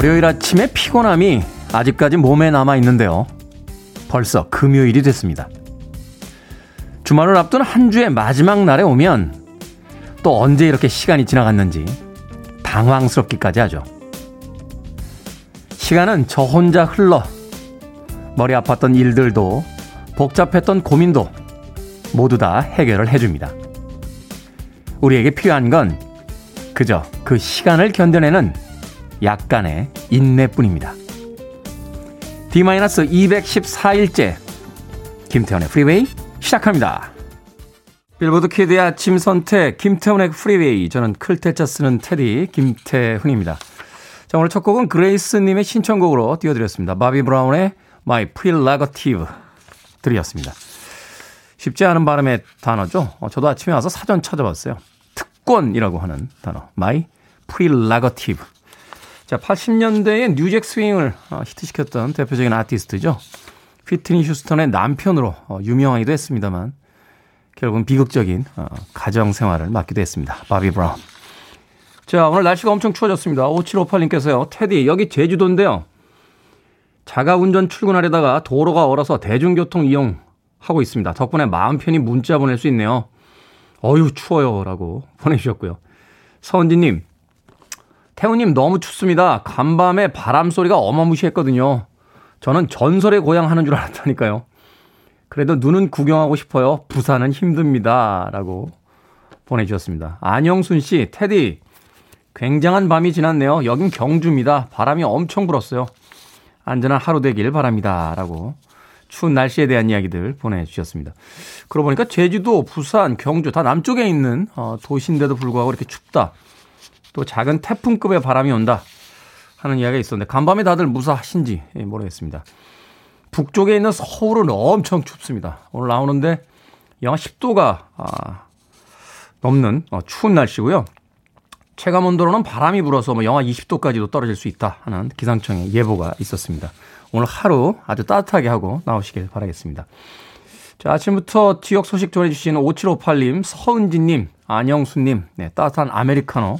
월요일 아침에 피곤함이 아직까지 몸에 남아 있는데요. 벌써 금요일이 됐습니다. 주말을 앞둔 한 주의 마지막 날에 오면 또 언제 이렇게 시간이 지나갔는지 당황스럽기까지 하죠. 시간은 저 혼자 흘러 머리 아팠던 일들도 복잡했던 고민도 모두 다 해결을 해줍니다. 우리에게 필요한 건 그저 그 시간을 견뎌내는 약간의 인내뿐입니다. D-214일째 김태훈의 프리웨이 시작합니다. 빌보드 kid의 아침 선택 김태훈의 프리웨이 저는 클테차 쓰는 테디 김태훈입니다. 자 오늘 첫 곡은 그레이스님의 신청곡으로 띄워드렸습니다. 바비 브라운의 My Prerogative 들으셨습니다. 쉽지 않은 발음의 단어죠. 어, 저도 아침에 와서 사전 찾아봤어요. 특권이라고 하는 단어 My Prerogative 자, 80년대에 new jack swing을 어, 히트시켰던 대표적인 아티스트죠. 휘트니 휴스턴의 남편으로 어, 유명하기도 했습니다만 결국은 비극적인 어, 가정 생활을 맞기도 했습니다. 바비 브라운. 자, 오늘 날씨가 엄청 추워졌습니다. 5758님께서요. 테디, 여기 제주도인데요. 자가 운전 출근하려다가 도로가 얼어서 대중교통 이용하고 있습니다. 덕분에 마음 편히 문자 보낼 수 있네요. 어휴, 추워요. 라고 보내주셨고요. 서은지님, 태우님 너무 춥습니다. 간밤에 바람 소리가 어마무시했거든요. 저는 전설의 고향 하는 줄 알았다니까요. 그래도 눈은 구경하고 싶어요. 부산은 힘듭니다. 라고 보내주셨습니다. 안영순 씨, 테디, 굉장한 밤이 지났네요. 여긴 경주입니다. 바람이 엄청 불었어요. 안전한 하루 되길 바랍니다. 라고 추운 날씨에 대한 이야기들 보내주셨습니다. 그러고 보니까 제주도, 부산, 경주 다 남쪽에 있는 어, 도시인데도 불구하고 이렇게 춥다. 또 작은 태풍급의 바람이 온다 하는 이야기가 있었는데 간밤에 다들 무사하신지 모르겠습니다. 북쪽에 있는 서울은 엄청 춥습니다. 오늘 나오는데 영하 10도가 아, 넘는 어, 추운 날씨고요. 체감 온도로는 바람이 불어서 뭐 영하 20도까지도 떨어질 수 있다 하는 기상청의 예보가 있었습니다. 오늘 하루 아주 따뜻하게 하고 나오시길 바라겠습니다. 자, 아침부터 지역 소식 전해주시는 5758님, 서은지님, 안영수님, 네, 따뜻한 아메리카노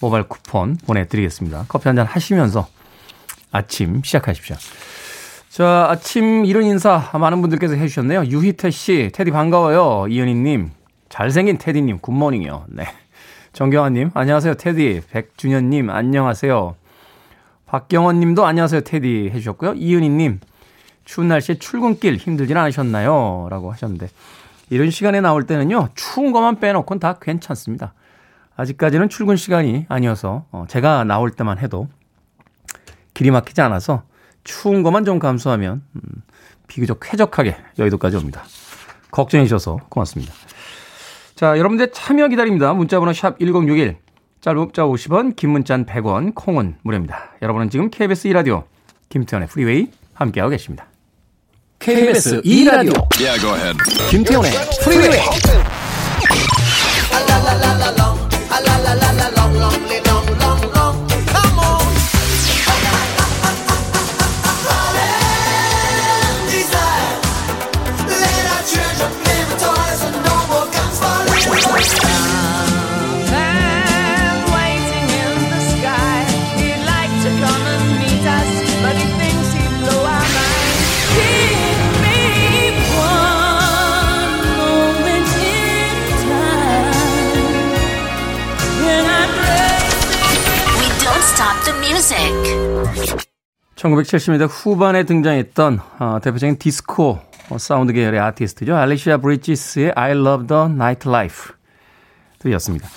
모바일 쿠폰 보내드리겠습니다. 커피 한 잔 하시면서 아침 시작하십시오. 자, 아침 이른 인사 많은 분들께서 해주셨네요. 유희태 씨, 테디 반가워요. 이은희님, 잘생긴 테디님, 굿모닝이요. 네. 정경환님, 안녕하세요. 테디. 백준현님, 안녕하세요. 박경원 님도 안녕하세요. 테디 해주셨고요. 이은희님, 추운 날씨에 출근길 힘들진 않으셨나요? 라고 하셨는데, 이런 시간에 나올 때는요, 추운 것만 빼놓고는 다 괜찮습니다. 아직까지는 출근 시간이 아니어서 어, 제가 나올 때만 해도 길이 막히지 않아서 추운 것만 좀 감수하면 음, 비교적 쾌적하게 여의도까지 옵니다. 걱정해 주셔서 고맙습니다. 자, 여러분들 참여 기다립니다. 문자번호 샵 1061, 짧은 문자 50원, 긴 문자는 100원, 콩은 무료입니다. 여러분은 지금 KBS 2라디오 김태훈의 프리웨이 함께하고 계십니다. KBS 2라디오 yeah, 김태훈의 프리웨이 music. 1970년대 후반에 등장했던 어, 대표적인 디스코 사운드 계열의 아티스트죠. 알리시아 브리지스의 I Love the Nightlife 들으셨습니다.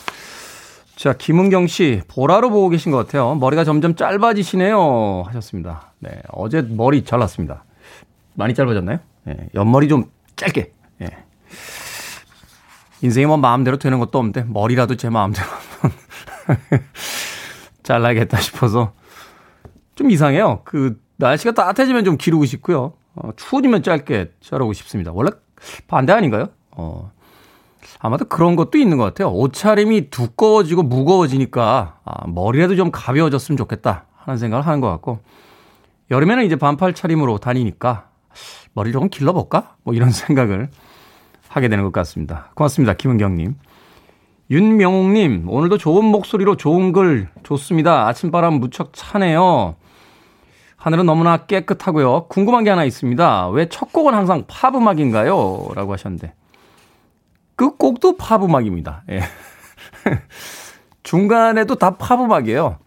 자, 김은경 씨, 보라로 보고 계신 것 같아요. 머리가 점점 짧아지시네요. 하셨습니다. 네, 어제 머리 잘랐습니다. 많이 짧아졌나요? 네, 옆머리 좀 짧게. 네. 인생이 뭐 마음대로 되는 것도 없는데, 머리라도 제 마음대로 잘라야겠다 싶어서 좀 이상해요. 그 날씨가 따뜻해지면 좀 기르고 싶고요. 어, 추워지면 짧게 자르고 싶습니다. 원래 반대 아닌가요? 어, 아마도 그런 것도 있는 것 같아요. 옷차림이 두꺼워지고 무거워지니까 아, 머리라도 좀 가벼워졌으면 좋겠다 하는 생각을 하는 것 같고 여름에는 이제 반팔 차림으로 다니니까 머리 조금 길러볼까? 뭐 이런 생각을 하게 되는 것 같습니다. 고맙습니다. 김은경님. 윤명옥님, 오늘도 좋은 목소리로 좋은 글 좋습니다. 아침바람 무척 차네요. 하늘은 너무나 깨끗하고요. 궁금한 게 하나 있습니다. 왜 첫 곡은 항상 팝 음악인가요? 라고 하셨는데. 그팝 음악입니다. 예. 중간에도 다 팝 음악이에요.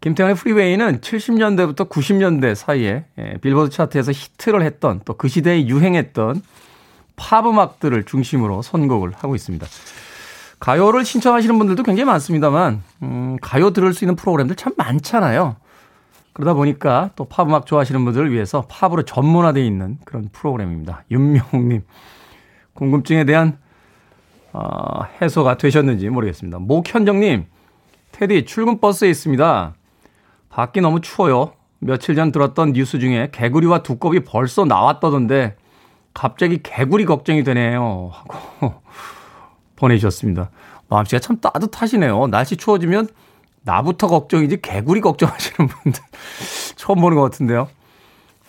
김태현의 프리웨이는 70년대부터 90년대 사이에 예, 빌보드 차트에서 히트를 했던 또 그 시대에 유행했던 팝 음악들을 중심으로 선곡을 하고 있습니다. 가요를 신청하시는 분들도 굉장히 많습니다만, 음, 가요 들을 수 있는 프로그램들 참 많잖아요. 그러다 보니까 또 팝 음악 좋아하시는 분들을 위해서 팝으로 전문화되어 있는 그런 프로그램입니다. 윤명욱님, 궁금증에 대한 어, 해소가 되셨는지 모르겠습니다. 목현정님, 테디 출근 버스에 있습니다. 밖이 너무 추워요. 며칠 전 들었던 뉴스 중에 개구리와 두꺼비 벌써 나왔다던데 갑자기 개구리 걱정이 되네요. 하고 보내주셨습니다. 마음씨가 참 따뜻하시네요. 날씨 추워지면 나부터 걱정이지 개구리 걱정하시는 분들 처음 보는 것 같은데요.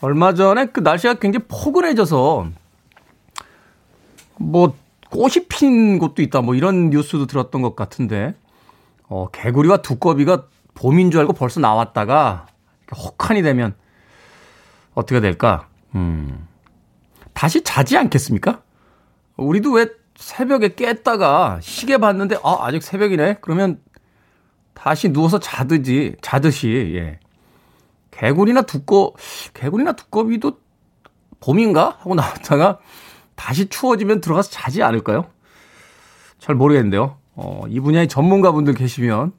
얼마 전에 그 날씨가 굉장히 포근해져서 뭐 꽃이 핀 곳도 있다 뭐 이런 뉴스도 들었던 것 같은데 어, 개구리와 두꺼비가 봄인 줄 알고 벌써 나왔다가 혹한이 되면 어떻게 될까? 음. 다시 자지 않겠습니까? 우리도 왜 새벽에 깼다가 시계 봤는데 아, 아직 새벽이네. 그러면 다시 누워서 자듯이 자듯이 예. 개구리나 두꺼 개구리나 두꺼비도 봄인가 하고 나왔다가 다시 추워지면 들어가서 자지 않을까요? 잘 모르겠는데요. 어, 이 분야의 전문가분들 계시면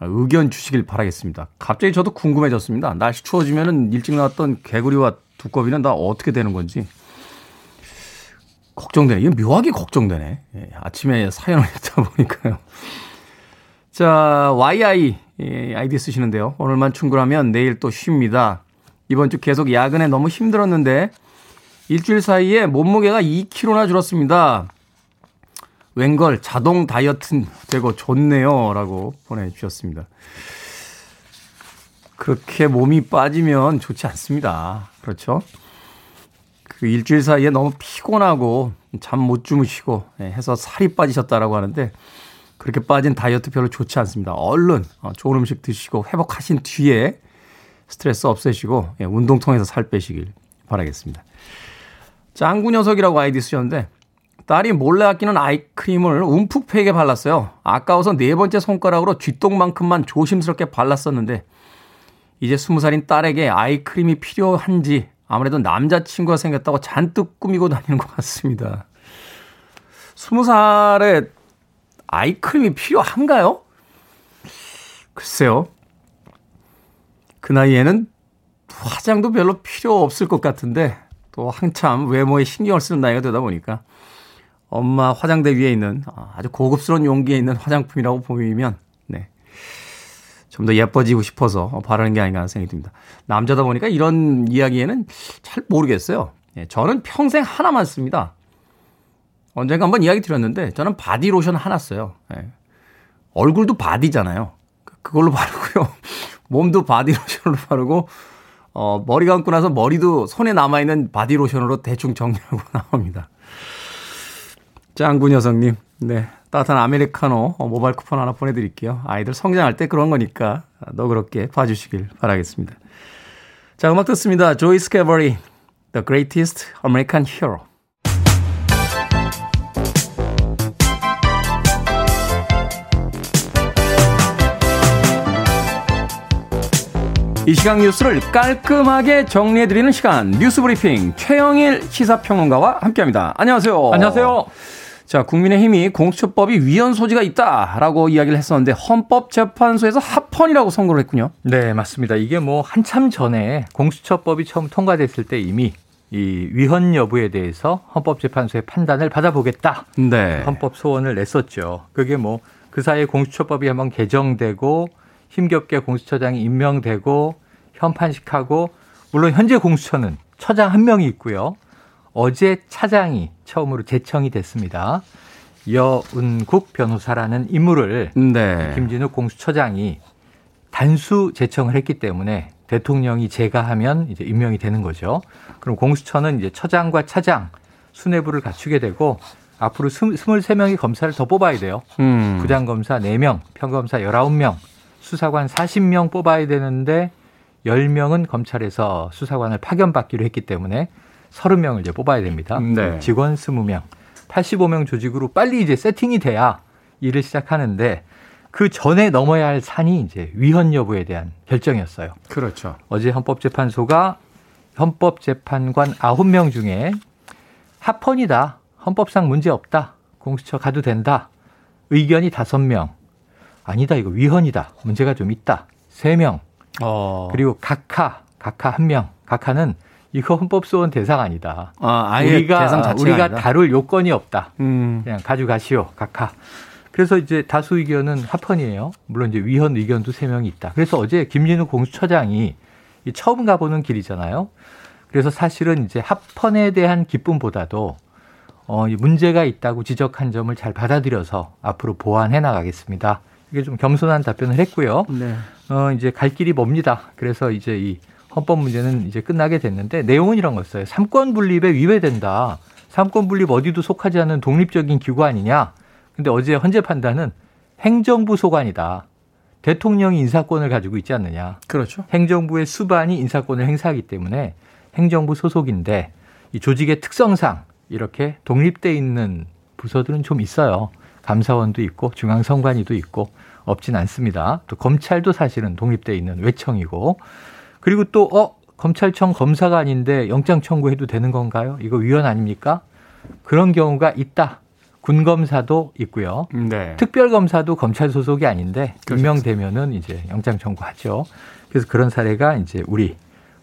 의견 주시길 바라겠습니다. 갑자기 저도 궁금해졌습니다. 날씨 추워지면은 일찍 나왔던 개구리와 두꺼비는 다 어떻게 되는 건지. 걱정되네. 이거 묘하게 걱정되네. 예, 아침에 사연을 했다 보니까요. 자, YI 예, 아이디 쓰시는데요. 오늘만 충분하면 내일 또 쉽니다. 이번 주 계속 야근에 너무 힘들었는데 일주일 사이에 몸무게가 2kg나 줄었습니다. 웬걸 자동 다이어트 되고 좋네요. 라고 보내주셨습니다. 그렇게 몸이 빠지면 좋지 않습니다. 그렇죠? 그 일주일 사이에 너무 피곤하고 잠 못 주무시고 예, 해서 살이 빠지셨다라고 하는데 그렇게 빠진 다이어트 별로 좋지 않습니다. 얼른 어, 좋은 음식 드시고 회복하신 뒤에 스트레스 없애시고 예, 운동 통해서 살 빼시길 바라겠습니다. 짱구 녀석이라고 아이디 쓰셨는데 딸이 몰래 아끼는 아이크림을 움푹 패게 발랐어요. 아까워서 네 번째 손가락으로 쥐똥만큼만 조심스럽게 발랐었는데 이제 스무 살인 딸에게 아이크림이 필요한지 아무래도 남자친구가 생겼다고 잔뜩 꾸미고 다니는 것 같습니다. 스무 살에 아이크림이 필요한가요? 글쎄요. 그 나이에는 화장도 별로 필요 없을 것 같은데 또 한참 외모에 신경을 쓰는 나이가 되다 보니까 엄마 화장대 위에 있는 아주 고급스러운 용기에 있는 화장품이라고 보이면 네. 좀 더 예뻐지고 싶어서 바르는 게 아닌가 하는 생각이 듭니다. 남자다 보니까 이런 이야기에는 잘 모르겠어요. 예, 저는 평생 하나만 씁니다. 언젠가 한번 이야기 드렸는데 저는 바디 로션 하나 써요. 예. 얼굴도 바디잖아요. 그걸로 바르고요. 몸도 바디 로션으로 바르고 어, 머리 감고 나서 머리도 손에 남아 있는 바디 로션으로 대충 정리하고 나옵니다. 짱구 녀석님, 네. 따뜻한 아메리카노 어, 모바일 쿠폰 하나 보내드릴게요. 아이들 성장할 때 그런 거니까 너 그렇게 봐주시길 바라겠습니다. 자, 음악 듣습니다. 조이 스캐버리, The Greatest American Hero. 이 시간 뉴스를 깔끔하게 정리해드리는 시간 뉴스 브리핑 최영일 시사평론가와 함께합니다. 안녕하세요. 안녕하세요. 자, 국민의힘이 공수처법이 위헌 소지가 있다라고 이야기를 했었는데 헌법재판소에서 합헌이라고 선고를 했군요. 네, 맞습니다. 이게 뭐 한참 전에 공수처법이 처음 통과됐을 때 이미 이 위헌 여부에 대해서 헌법재판소의 판단을 받아보겠다. 네. 헌법 소원을 냈었죠. 그게 뭐 그 사이에 공수처법이 한번 개정되고 힘겹게 공수처장이 임명되고 현판식하고 물론 현재 공수처는 처장 한 명이 있고요. 어제 차장이 처음으로 제청이 됐습니다. 여운국 변호사라는 인물을 네. 김진욱 공수처장이 단수 제청을 했기 때문에 대통령이 제가하면 이제 임명이 되는 거죠. 그럼 공수처는 이제 처장과 차장 수뇌부를 갖추게 되고 앞으로 23명의 검사를 더 뽑아야 돼요. 음. 부장검사 4명, 평검사 19명, 수사관 40명 뽑아야 되는데 10명은 검찰에서 수사관을 파견받기로 했기 때문에 30명을 이제 뽑아야 됩니다. 네. 직원 20명, 85명 조직으로 빨리 이제 세팅이 돼야 일을 시작하는데 그 전에 넘어야 할 산이 이제 위헌 여부에 대한 결정이었어요. 그렇죠. 어제 헌법재판소가 헌법재판관 9명 중에 합헌이다. 헌법상 문제 없다. 공수처 가도 된다. 의견이 5명. 아니다. 이거 위헌이다. 문제가 좀 있다. 3명. 어. 그리고 각하, 각하 1명. 각하는 이거 헌법소원 대상 아니다. 아, 우리가 대상 우리가 아니다. 다룰 요건이 없다. 음. 그냥 가져가시오. 각하. 그래서 이제 다수 의견은 합헌이에요. 물론 이제 위헌 의견도 3명이 있다. 그래서 어제 김진우 공수처장이 처음 가보는 길이잖아요. 그래서 사실은 이제 합헌에 대한 기쁨보다도 어, 문제가 있다고 지적한 점을 잘 받아들여서 앞으로 보완해 나가겠습니다. 이게 좀 겸손한 답변을 했고요. 네. 어, 이제 갈 길이 멉니다. 그래서 이제 이 헌법 문제는 이제 끝나게 됐는데 내용은 이런 거였어요. 삼권 분립에 위배된다. 삼권 분립 어디도 속하지 않는 독립적인 기구 아니냐. 근데 어제 헌재 판단은 행정부 소관이다. 대통령이 인사권을 가지고 있지 않느냐. 그렇죠. 행정부의 수반이 인사권을 행사하기 때문에 행정부 소속인데 이 조직의 특성상 이렇게 독립돼 있는 부서들은 좀 있어요. 감사원도 있고 중앙선관위도 있고 없진 않습니다. 또 검찰도 사실은 독립돼 있는 외청이고 그리고 또 어 검찰청 검사가 아닌데 영장 청구해도 되는 건가요? 이거 위헌 아닙니까? 그런 경우가 있다. 군검사도 있고요. 네. 특별검사도 검찰 소속이 아닌데 임명되면은 이제 영장 청구하죠. 그래서 그런 사례가 이제 우리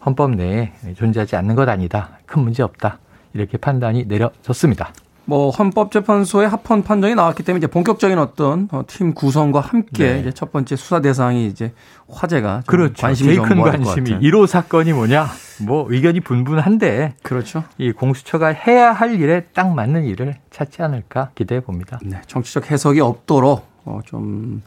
헌법 내에 존재하지 않는 것 아니다. 큰 문제 없다. 이렇게 판단이 내려졌습니다. 뭐 헌법재판소의 합헌 판정이 나왔기 때문에 이제 본격적인 어떤 어, 팀 구성과 함께 네. 이제 첫 번째 수사 대상이 이제 화제가 그렇죠. 관심이 제일 큰 관심이 1호 사건이 뭐냐? 뭐 의견이 분분한데 그렇죠. 이 공수처가 해야 할 일에 딱 맞는 일을 찾지 않을까 기대해 봅니다. 네, 정치적 해석이 없도록 어, 좀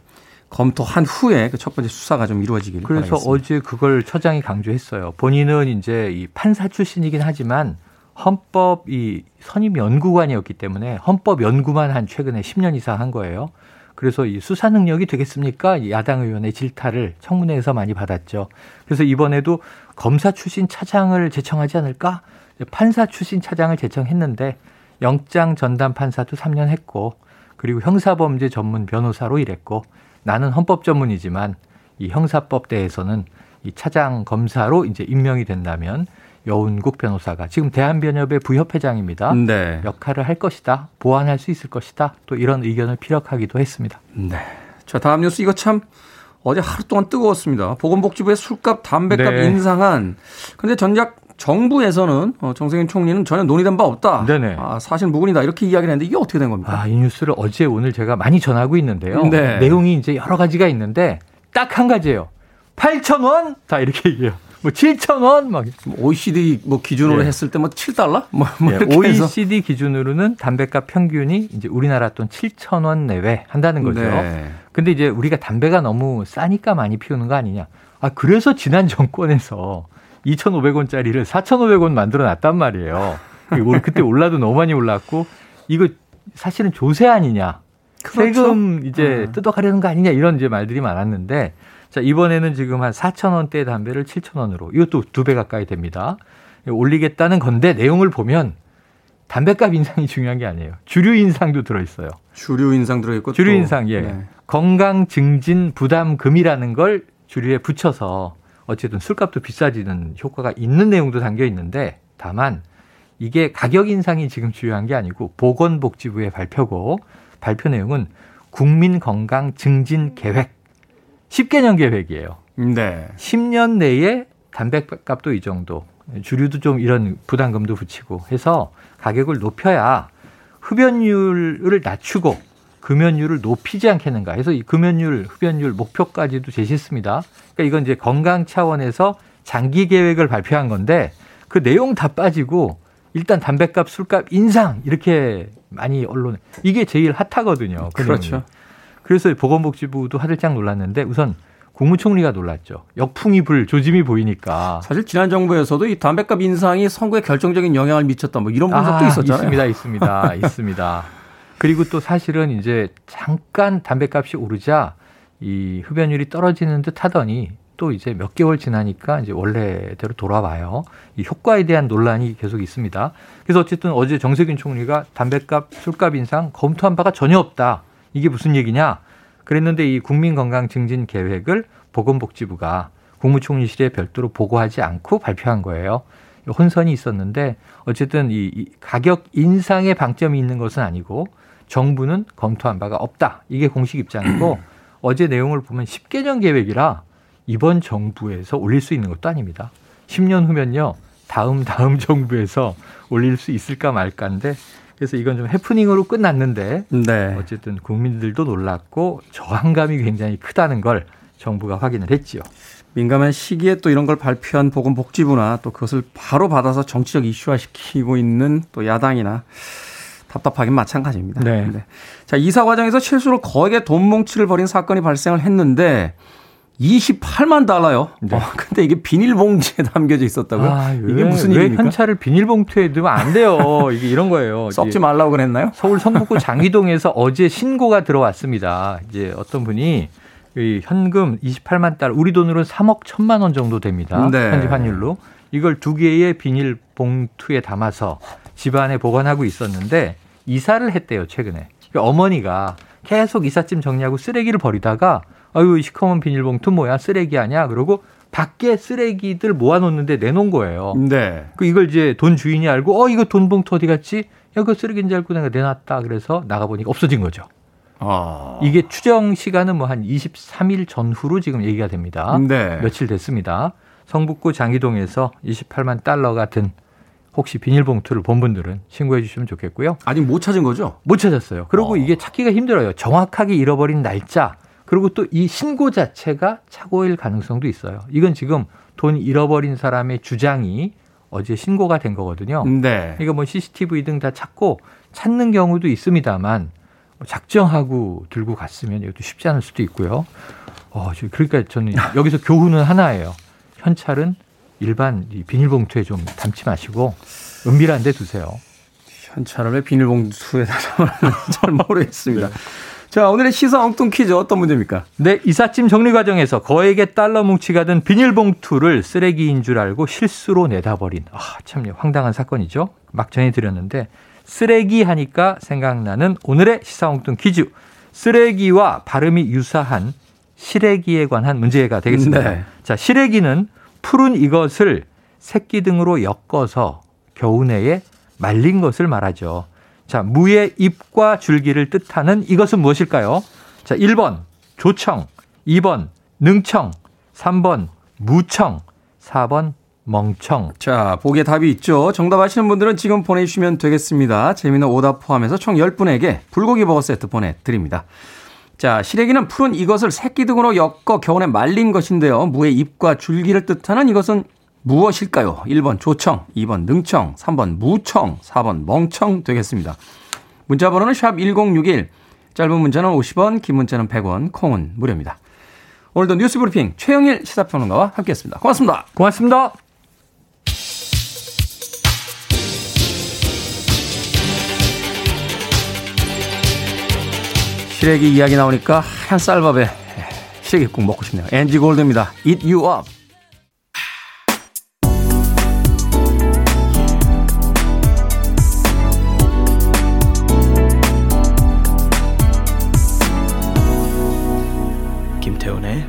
검토한 후에 그 첫 번째 수사가 좀 이루어지길 그래서 바라겠습니다. 어제 그걸 처장이 강조했어요. 본인은 이제 이 판사 출신이긴 하지만 헌법 이 선임 연구관이었기 때문에 헌법 연구만 한 최근에 10년 이상 한 거예요. 그래서 이 수사 능력이 되겠습니까? 야당 의원의 질타를 청문회에서 많이 받았죠. 그래서 이번에도 검사 출신 차장을 제청하지 않을까? 판사 출신 차장을 제청했는데 영장 전담 판사도 3년 했고 그리고 형사범죄 전문 변호사로 일했고 나는 헌법 전문이지만 이 형사법 대에서는 이 차장 검사로 이제 임명이 된다면 여운국 변호사가 지금 대한변협의 부협회장입니다. 네. 역할을 할 것이다. 보완할 수 있을 것이다. 또 이런 의견을 피력하기도 했습니다. 네. 자, 다음 뉴스 이거 참 어제 하루 동안 뜨거웠습니다. 보건복지부의 술값, 담배값 네. 인상안. 근데 전작 정부에서는 어, 정세균 총리는 전혀 논의된 바 없다. 네네. 아, 사실 무근이다 이렇게 이야기를 했는데 이게 어떻게 된 겁니까? 아, 이 뉴스를 어제 오늘 제가 많이 전하고 있는데요. 네. 내용이 이제 여러 가지가 있는데 딱 한 가지예요. 8천 원? 다 이렇게 얘기해요. 뭐 7천 원? 막 OECD 뭐 기준으로 네. 했을 때 뭐 7달러? 뭐, 뭐 네. OECD 해서. 기준으로는 담배값 평균이 이제 우리나라 돈 7천 원 내외 한다는 거죠. 네. 근데 이제 우리가 담배가 너무 싸니까 많이 피우는 거 아니냐. 아, 그래서 지난 정권에서 2,500원짜리를 4,500원 만들어 놨단 말이에요. 그때 올라도 너무 많이 올랐고 이거 사실은 조세 아니냐. 그렇죠. 세금 이제 음. 뜯어가려는 거 아니냐 이런 이제 말들이 많았는데 자, 이번에는 지금 한 4천 원대 담배를 7천 원으로 이것도 두 배 가까이 됩니다. 올리겠다는 건데 내용을 보면 담배값 인상이 중요한 게 아니에요. 주류 인상도 들어 있어요. 주류 인상 들어 있고 주류 인상 예. 네. 건강 증진 부담금이라는 걸 주류에 붙여서 어쨌든 술값도 비싸지는 효과가 있는 내용도 담겨 있는데 다만 이게 가격 인상이 지금 중요한 게 아니고 보건복지부의 발표고 발표 내용은 국민 건강 증진 계획 10개년 계획이에요. 네. 10년 내에 담배값도 이 정도, 주류도 좀 이런 부담금도 붙이고 해서 가격을 높여야 흡연율을 낮추고 금연율을 높이지 않겠는가 해서 이 금연율, 흡연율 목표까지도 제시했습니다. 그러니까 이건 이제 건강 차원에서 장기 계획을 발표한 건데 그 내용 다 빠지고 일단 담배값, 술값 인상 이렇게 많이 언론에 이게 제일 핫하거든요. 그 그렇죠. 그래서 보건복지부도 화들짝 놀랐는데 우선 국무총리가 놀랐죠. 역풍이 불 조짐이 보이니까. 사실 지난 정부에서도 이 담배값 인상이 선거에 결정적인 영향을 미쳤다 뭐 이런 분석도 아, 있었잖아요. 있습니다, 있습니다, 있습니다. 그리고 또 사실은 이제 잠깐 담배값이 오르자 이 흡연율이 떨어지는 듯 하더니 또 이제 몇 개월 지나니까 이제 원래대로 돌아와요. 이 효과에 대한 논란이 계속 있습니다. 그래서 어쨌든 어제 정세균 총리가 담배값, 술값 인상 검토한 바가 전혀 없다. 이게 무슨 얘기냐? 그랬는데 이 국민건강 증진 계획을 보건복지부가 국무총리실에 별도로 보고하지 않고 발표한 거예요. 혼선이 있었는데 어쨌든 이 가격 인상에 방점이 있는 것은 아니고 정부는 검토한 바가 없다. 이게 공식 입장이고 어제 내용을 보면 10개년 계획이라 이번 정부에서 올릴 수 있는 것도 아닙니다. 10년 후면요. 다음 다음 정부에서 올릴 수 있을까 말까인데 그래서 이건 좀 해프닝으로 끝났는데 네. 어쨌든 국민들도 놀랐고 저항감이 굉장히 크다는 걸 정부가 확인을 했지요. 민감한 시기에 또 이런 걸 발표한 보건복지부나 또 그것을 바로 받아서 정치적 이슈화시키고 있는 또 야당이나 답답하긴 마찬가지입니다. 네. 네. 자, 이사 과정에서 실수로 거액의 돈 뭉치를 벌인 사건이 발생을 했는데 28만 달러요. 네. 어, 근데 이게 비닐봉지에 담겨져 있었다고요? 아, 이게 무슨 일입니까? 현찰을 비닐봉투에 넣으면 안 돼요. 이게 이런 거예요. 썩지 말라고 그랬나요? 서울 성북구 장희동에서 어제 신고가 들어왔습니다. 이제 어떤 분이 이 현금 28만 달러, 우리 돈으로 3억 1천만 원 정도 됩니다. 네. 현지 환율로. 이걸 두 개의 비닐봉투에 담아서 집안에 보관하고 있었는데 이사를 했대요, 최근에. 그러니까 어머니가 계속 이삿짐 정리하고 쓰레기를 버리다가 아유, 시커먼 비닐봉투 뭐야? 쓰레기 아니야? 그러고 밖에 쓰레기들 모아놓는데 내놓은 거예요. 네. 그 이걸 이제 돈 주인이 알고 어 이거 돈 봉투 어디 갔지? 야, 그 쓰레기인 줄 알고 내가 내놨다. 그래서 나가 보니까 없어진 거죠. 아. 이게 추정 시간은 뭐 한 23일 전후로 지금 얘기가 됩니다. 네. 며칠 됐습니다. 성북구 장희동에서 28만 달러 같은 혹시 비닐봉투를 본 분들은 신고해 주시면 좋겠고요. 아직 못 찾은 거죠? 못 찾았어요. 그리고 어. 이게 찾기가 힘들어요. 정확하게 잃어버린 날짜 그리고 또 이 신고 자체가 착오일 가능성도 있어요. 이건 지금 돈 잃어버린 사람의 주장이 어제 신고가 된 거거든요. 네. 그러니까 뭐 CCTV 등 다 찾고 찾는 경우도 있습니다만 뭐 작정하고 들고 갔으면 이것도 쉽지 않을 수도 있고요. 어, 그러니까 저는 여기서 교훈은 하나예요. 현찰은 일반 비닐봉투에 좀 담지 마시고 은밀한 데 두세요. 현찰을 왜 비닐봉투에 담았는지 잘 모르겠습니다. 네. 자, 오늘의 시사 엉뚱 퀴즈 어떤 문제입니까? 네, 이삿짐 정리 과정에서 거액의 달러 뭉치가 든 비닐봉투를 쓰레기인 줄 알고 실수로 내다버린, 아, 참 황당한 사건이죠. 막 전해드렸는데, 쓰레기 하니까 생각나는 오늘의 시사 엉뚱 퀴즈. 쓰레기와 발음이 유사한 시래기에 관한 문제가 되겠습니다. 네. 자, 시래기는 푸른 이것을 새끼 등으로 엮어서 겨우내에 말린 것을 말하죠. 자, 무의 잎과 줄기를 뜻하는 이것은 무엇일까요? 자, 1번 조청, 2번 능청, 3번 무청, 4번 멍청. 자, 보기에 답이 있죠. 정답 아시는 분들은 지금 보내주시면 되겠습니다. 재미있는 오답 포함해서 총 10분에게 불고기 버거 세트 보내드립니다. 자, 시래기는 푸른 이것을 새끼 등으로 엮어 겨울에 말린 것인데요. 무의 잎과 줄기를 뜻하는 이것은 무엇일까요? 1번 조청, 2번 능청, 3번 무청, 4번 멍청 되겠습니다. 문자 번호는 샵 1061, 짧은 문자는 50원, 긴 문자는 100원, 콩은 무료입니다. 오늘도 뉴스 브리핑 최영일 시사평론가와 함께했습니다. 고맙습니다. 고맙습니다. 시래기 이야기 나오니까 하얀 쌀밥에 시래기국 먹고 싶네요. 엔지 골드입니다. Eat you up.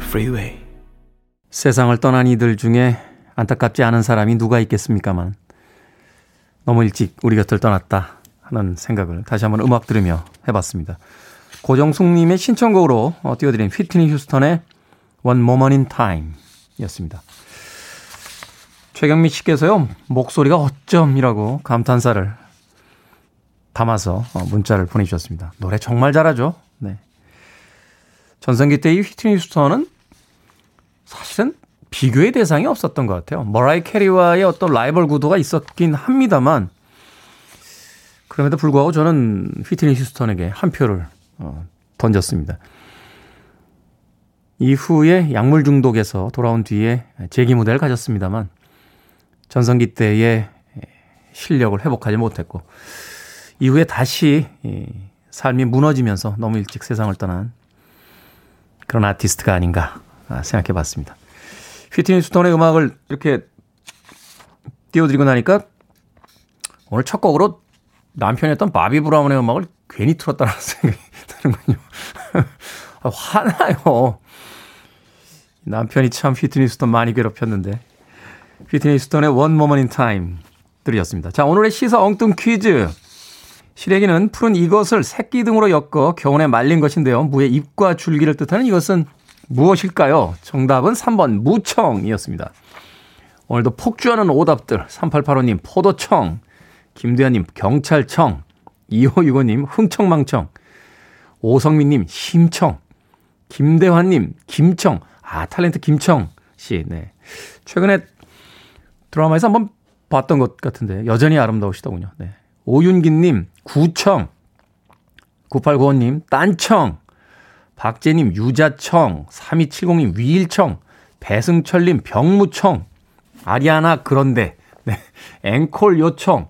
Freeway. 세상을 떠난 이들 중에 안타깝지 않은 사람이 누가 있겠습니까만 너무 일찍 우리 곁을 떠났다 하는 생각을 다시 한번 음악 들으며 해봤습니다. 고정숙님의 신청곡으로 어, 띄워드린 휘트니 휴스턴의 One Moment in Time 였습니다. 최경미 씨께서요, 목소리가 어쩜이라고 감탄사를 담아서 어, 문자를 보내주셨습니다. 노래 정말 잘하죠? 네. 전성기 때이 휘트니 휴스턴은 사실은 비교의 대상이 없었던 것 같아요. 머라이 캐리와의 어떤 라이벌 구도가 있었긴 합니다만, 그럼에도 불구하고 저는 휘트니 휴스턴에게 한 표를 어, 던졌습니다. 이후에 약물 중독에서 돌아온 뒤에 재기 무대를 가졌습니다만 전성기 때의 실력을 회복하지 못했고 이후에 다시 삶이 무너지면서 너무 일찍 세상을 떠난 그런 아티스트가 아닌가 생각해 봤습니다. 휘트니 스톤의 음악을 이렇게 띄워드리고 나니까 오늘 첫 곡으로 남편이었던 바비 브라운의 음악을 괜히 틀었다는 생각이 드는군요. 화나요. 남편이 참 휘트니 휴스턴 많이 괴롭혔는데. 휘트니 휴스턴의 One Moment in Time 들으셨습니다. 자, 오늘의 시사 엉뚱 퀴즈. 시래기는 푸른 이것을 새끼 등으로 엮어 겨울에 말린 것인데요. 무의 잎과 줄기를 뜻하는 이것은 무엇일까요? 정답은 3번 무청이었습니다. 오늘도 폭주하는 오답들 3885님 포도청 김대현님 경찰청 2565님 흥청망청 오성민님 심청 김대환님 김청 아 탤런트 김청 씨 네. 최근에 드라마에서 한번 봤던 것 같은데 여전히 아름다우시더군요. 네. 오윤기님 구청 9895님 딴청 박재님 유자청 3270님 위일청 배승철님 병무청 아리아나 그런데 네. 앵콜 요청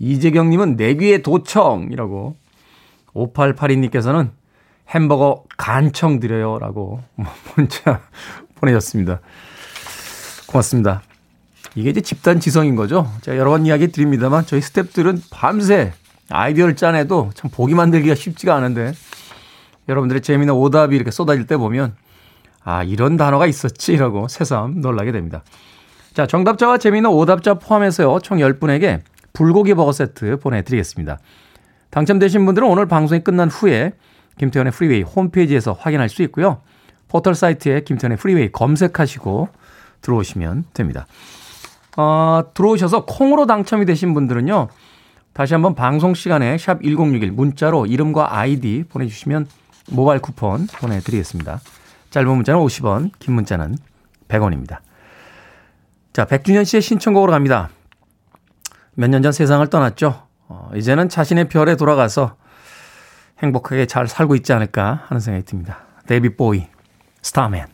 이재경님은 내귀의 도청이라고 5882님께서는 햄버거 간청 드려요 라고 문자 보내셨습니다. 고맙습니다. 이게 이제 집단 지성인 거죠. 제가 여러 번 이야기 드립니다만 저희 스탭들은 밤새 아이디어를 짜내도 참 보기 만들기가 쉽지가 않은데 여러분들의 재미난 오답이 이렇게 쏟아질 때 보면 아, 이런 단어가 있었지라고 새삼 놀라게 됩니다. 자, 정답자와 재미있는 오답자 포함해서요. 총 10분에게 불고기 버거 세트 보내드리겠습니다. 당첨되신 분들은 오늘 방송이 끝난 후에 김태훈의 프리웨이 홈페이지에서 확인할 수 있고요. 포털 사이트에 김태훈의 프리웨이 검색하시고 들어오시면 됩니다. 어, 들어오셔서 콩으로 당첨이 되신 분들은요. 다시 한번 방송 시간에 샵 1061 문자로 이름과 아이디 보내주시면 모바일 쿠폰 보내드리겠습니다. 짧은 문자는 50원, 긴 문자는 100원입니다. 자, 백준현 씨의 신청곡으로 갑니다. 몇 년 전 세상을 떠났죠. 어, 이제는 자신의 별에 돌아가서 행복하게 잘 살고 있지 않을까 하는 생각이 듭니다. 데이비드 보위, Starman.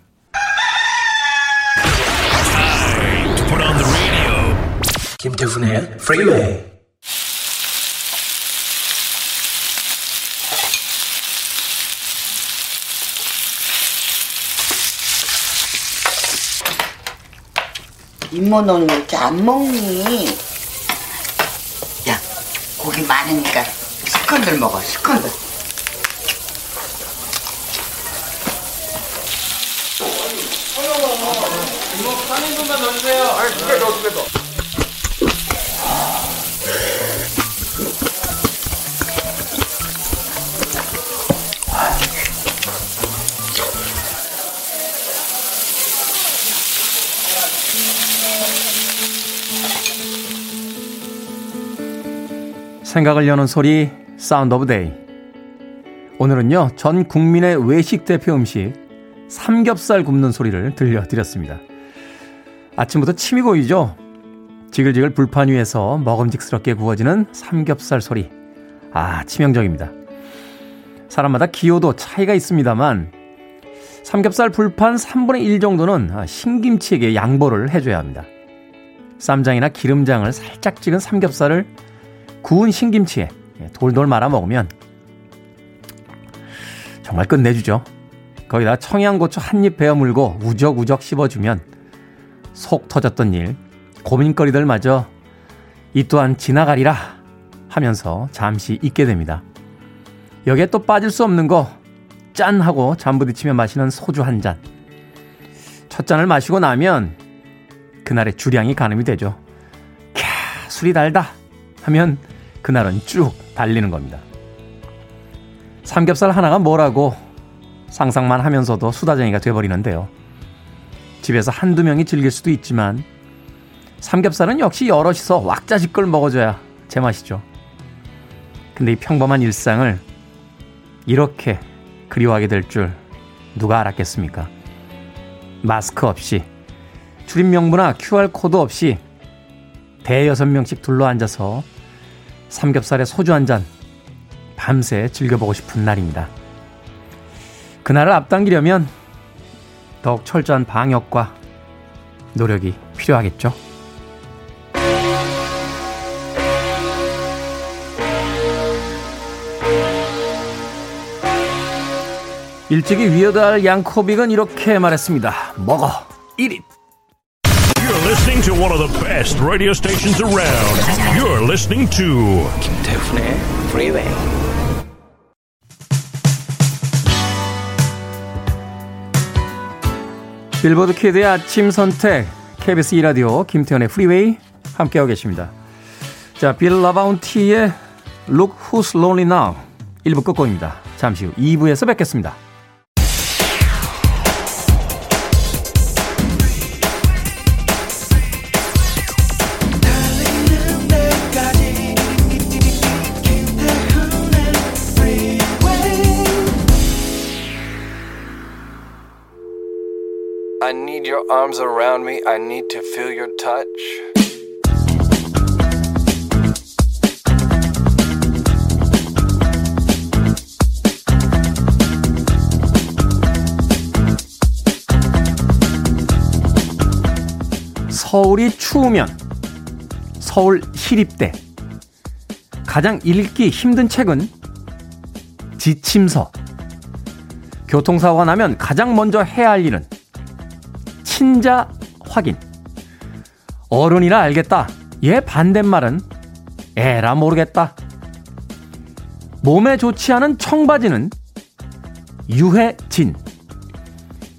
김태훈의 프리웨이 이모 너는 왜 이렇게 안 먹니? 야 고기 많으니까 스컨들 먹어 스컨들 이모 3인분만 넣어주세요 아니 두개 더, 두개 더. 생각을 여는 소리 Sound of Day 오늘은요 전 국민의 외식 대표 음식 삼겹살 굽는 소리를 들려드렸습니다. 아침부터 침이 고이죠? 지글지글 불판 위에서 먹음직스럽게 구워지는 삼겹살 소리. 아 치명적입니다. 사람마다 기호도 차이가 있습니다만 삼겹살 불판 3분의 1 정도는 신김치에게 양보를 해줘야 합니다. 쌈장이나 기름장을 살짝 찍은 삼겹살을 구운 신김치에 돌돌 말아 먹으면 정말 끝내주죠. 거기다 청양고추 한 입 베어 물고 우적우적 씹어주면 속 터졌던 일, 고민거리들 마저 이 또한 지나가리라 하면서 잠시 잊게 됩니다. 여기에 또 빠질 수 없는 거, 짠! 하고 잠부딪히며 마시는 소주 한 잔. 첫 잔을 마시고 나면 그날의 주량이 가늠이 되죠. 캬, 술이 달다! 하면 그날은 쭉 달리는 겁니다. 삼겹살 하나가 뭐라고 상상만 하면서도 수다쟁이가 돼버리는데요. 집에서 한두 명이 즐길 수도 있지만 삼겹살은 역시 여럿이서 왁자지껄 먹어줘야 제맛이죠. 근데 이 평범한 일상을 이렇게 그리워하게 될 줄 누가 알았겠습니까? 마스크 없이 출입 명부나 QR코드 없이 대여섯 명씩 둘러앉아서 삼겹살에 소주 한 잔 밤새 즐겨보고 싶은 날입니다. 그날을 앞당기려면 더욱 철저한 방역과 노력이 필요하겠죠. 일찍이 위어달 양코빅은 이렇게 말했습니다. 먹어 1인. Listening to one of the best radio stations around. You're listening to 김태훈의 Freeway. 빌보드 kid의 아침 선택 KBS 2 라디오 김태훈의 프리웨이 함께하고 계십니다. 자, 빌 라바운티의 Look Who's Lonely Now 1부 끝곡입니다. 잠시 후 2부에서 뵙겠습니다. Your arms around me. I need to feel your touch. 서울이 추우면 서울 시립대 가장 읽기 힘든 책은 지침서 교통사고가 나면 가장 먼저 해야 할 일은 친자 확인. 어른이라 알겠다. 얘 반대말은 에라 모르겠다. 몸에 좋지 않은 청바지는 유해진.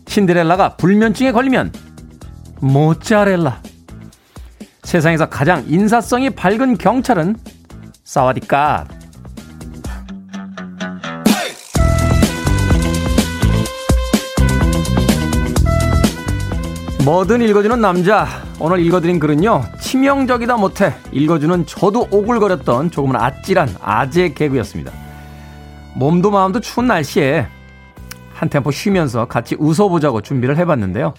신데렐라가 불면증에 걸리면 모짜렐라. 세상에서 가장 인사성이 밝은 경찰은 사와디까. 뭐든 읽어주는 남자. 오늘 읽어드린 글은요. 치명적이다 못해 읽어주는 저도 오글거렸던 조금은 아찔한 아재 개그였습니다. 몸도 마음도 추운 날씨에 한 템포 쉬면서 같이 웃어보자고 준비를 해봤는데요.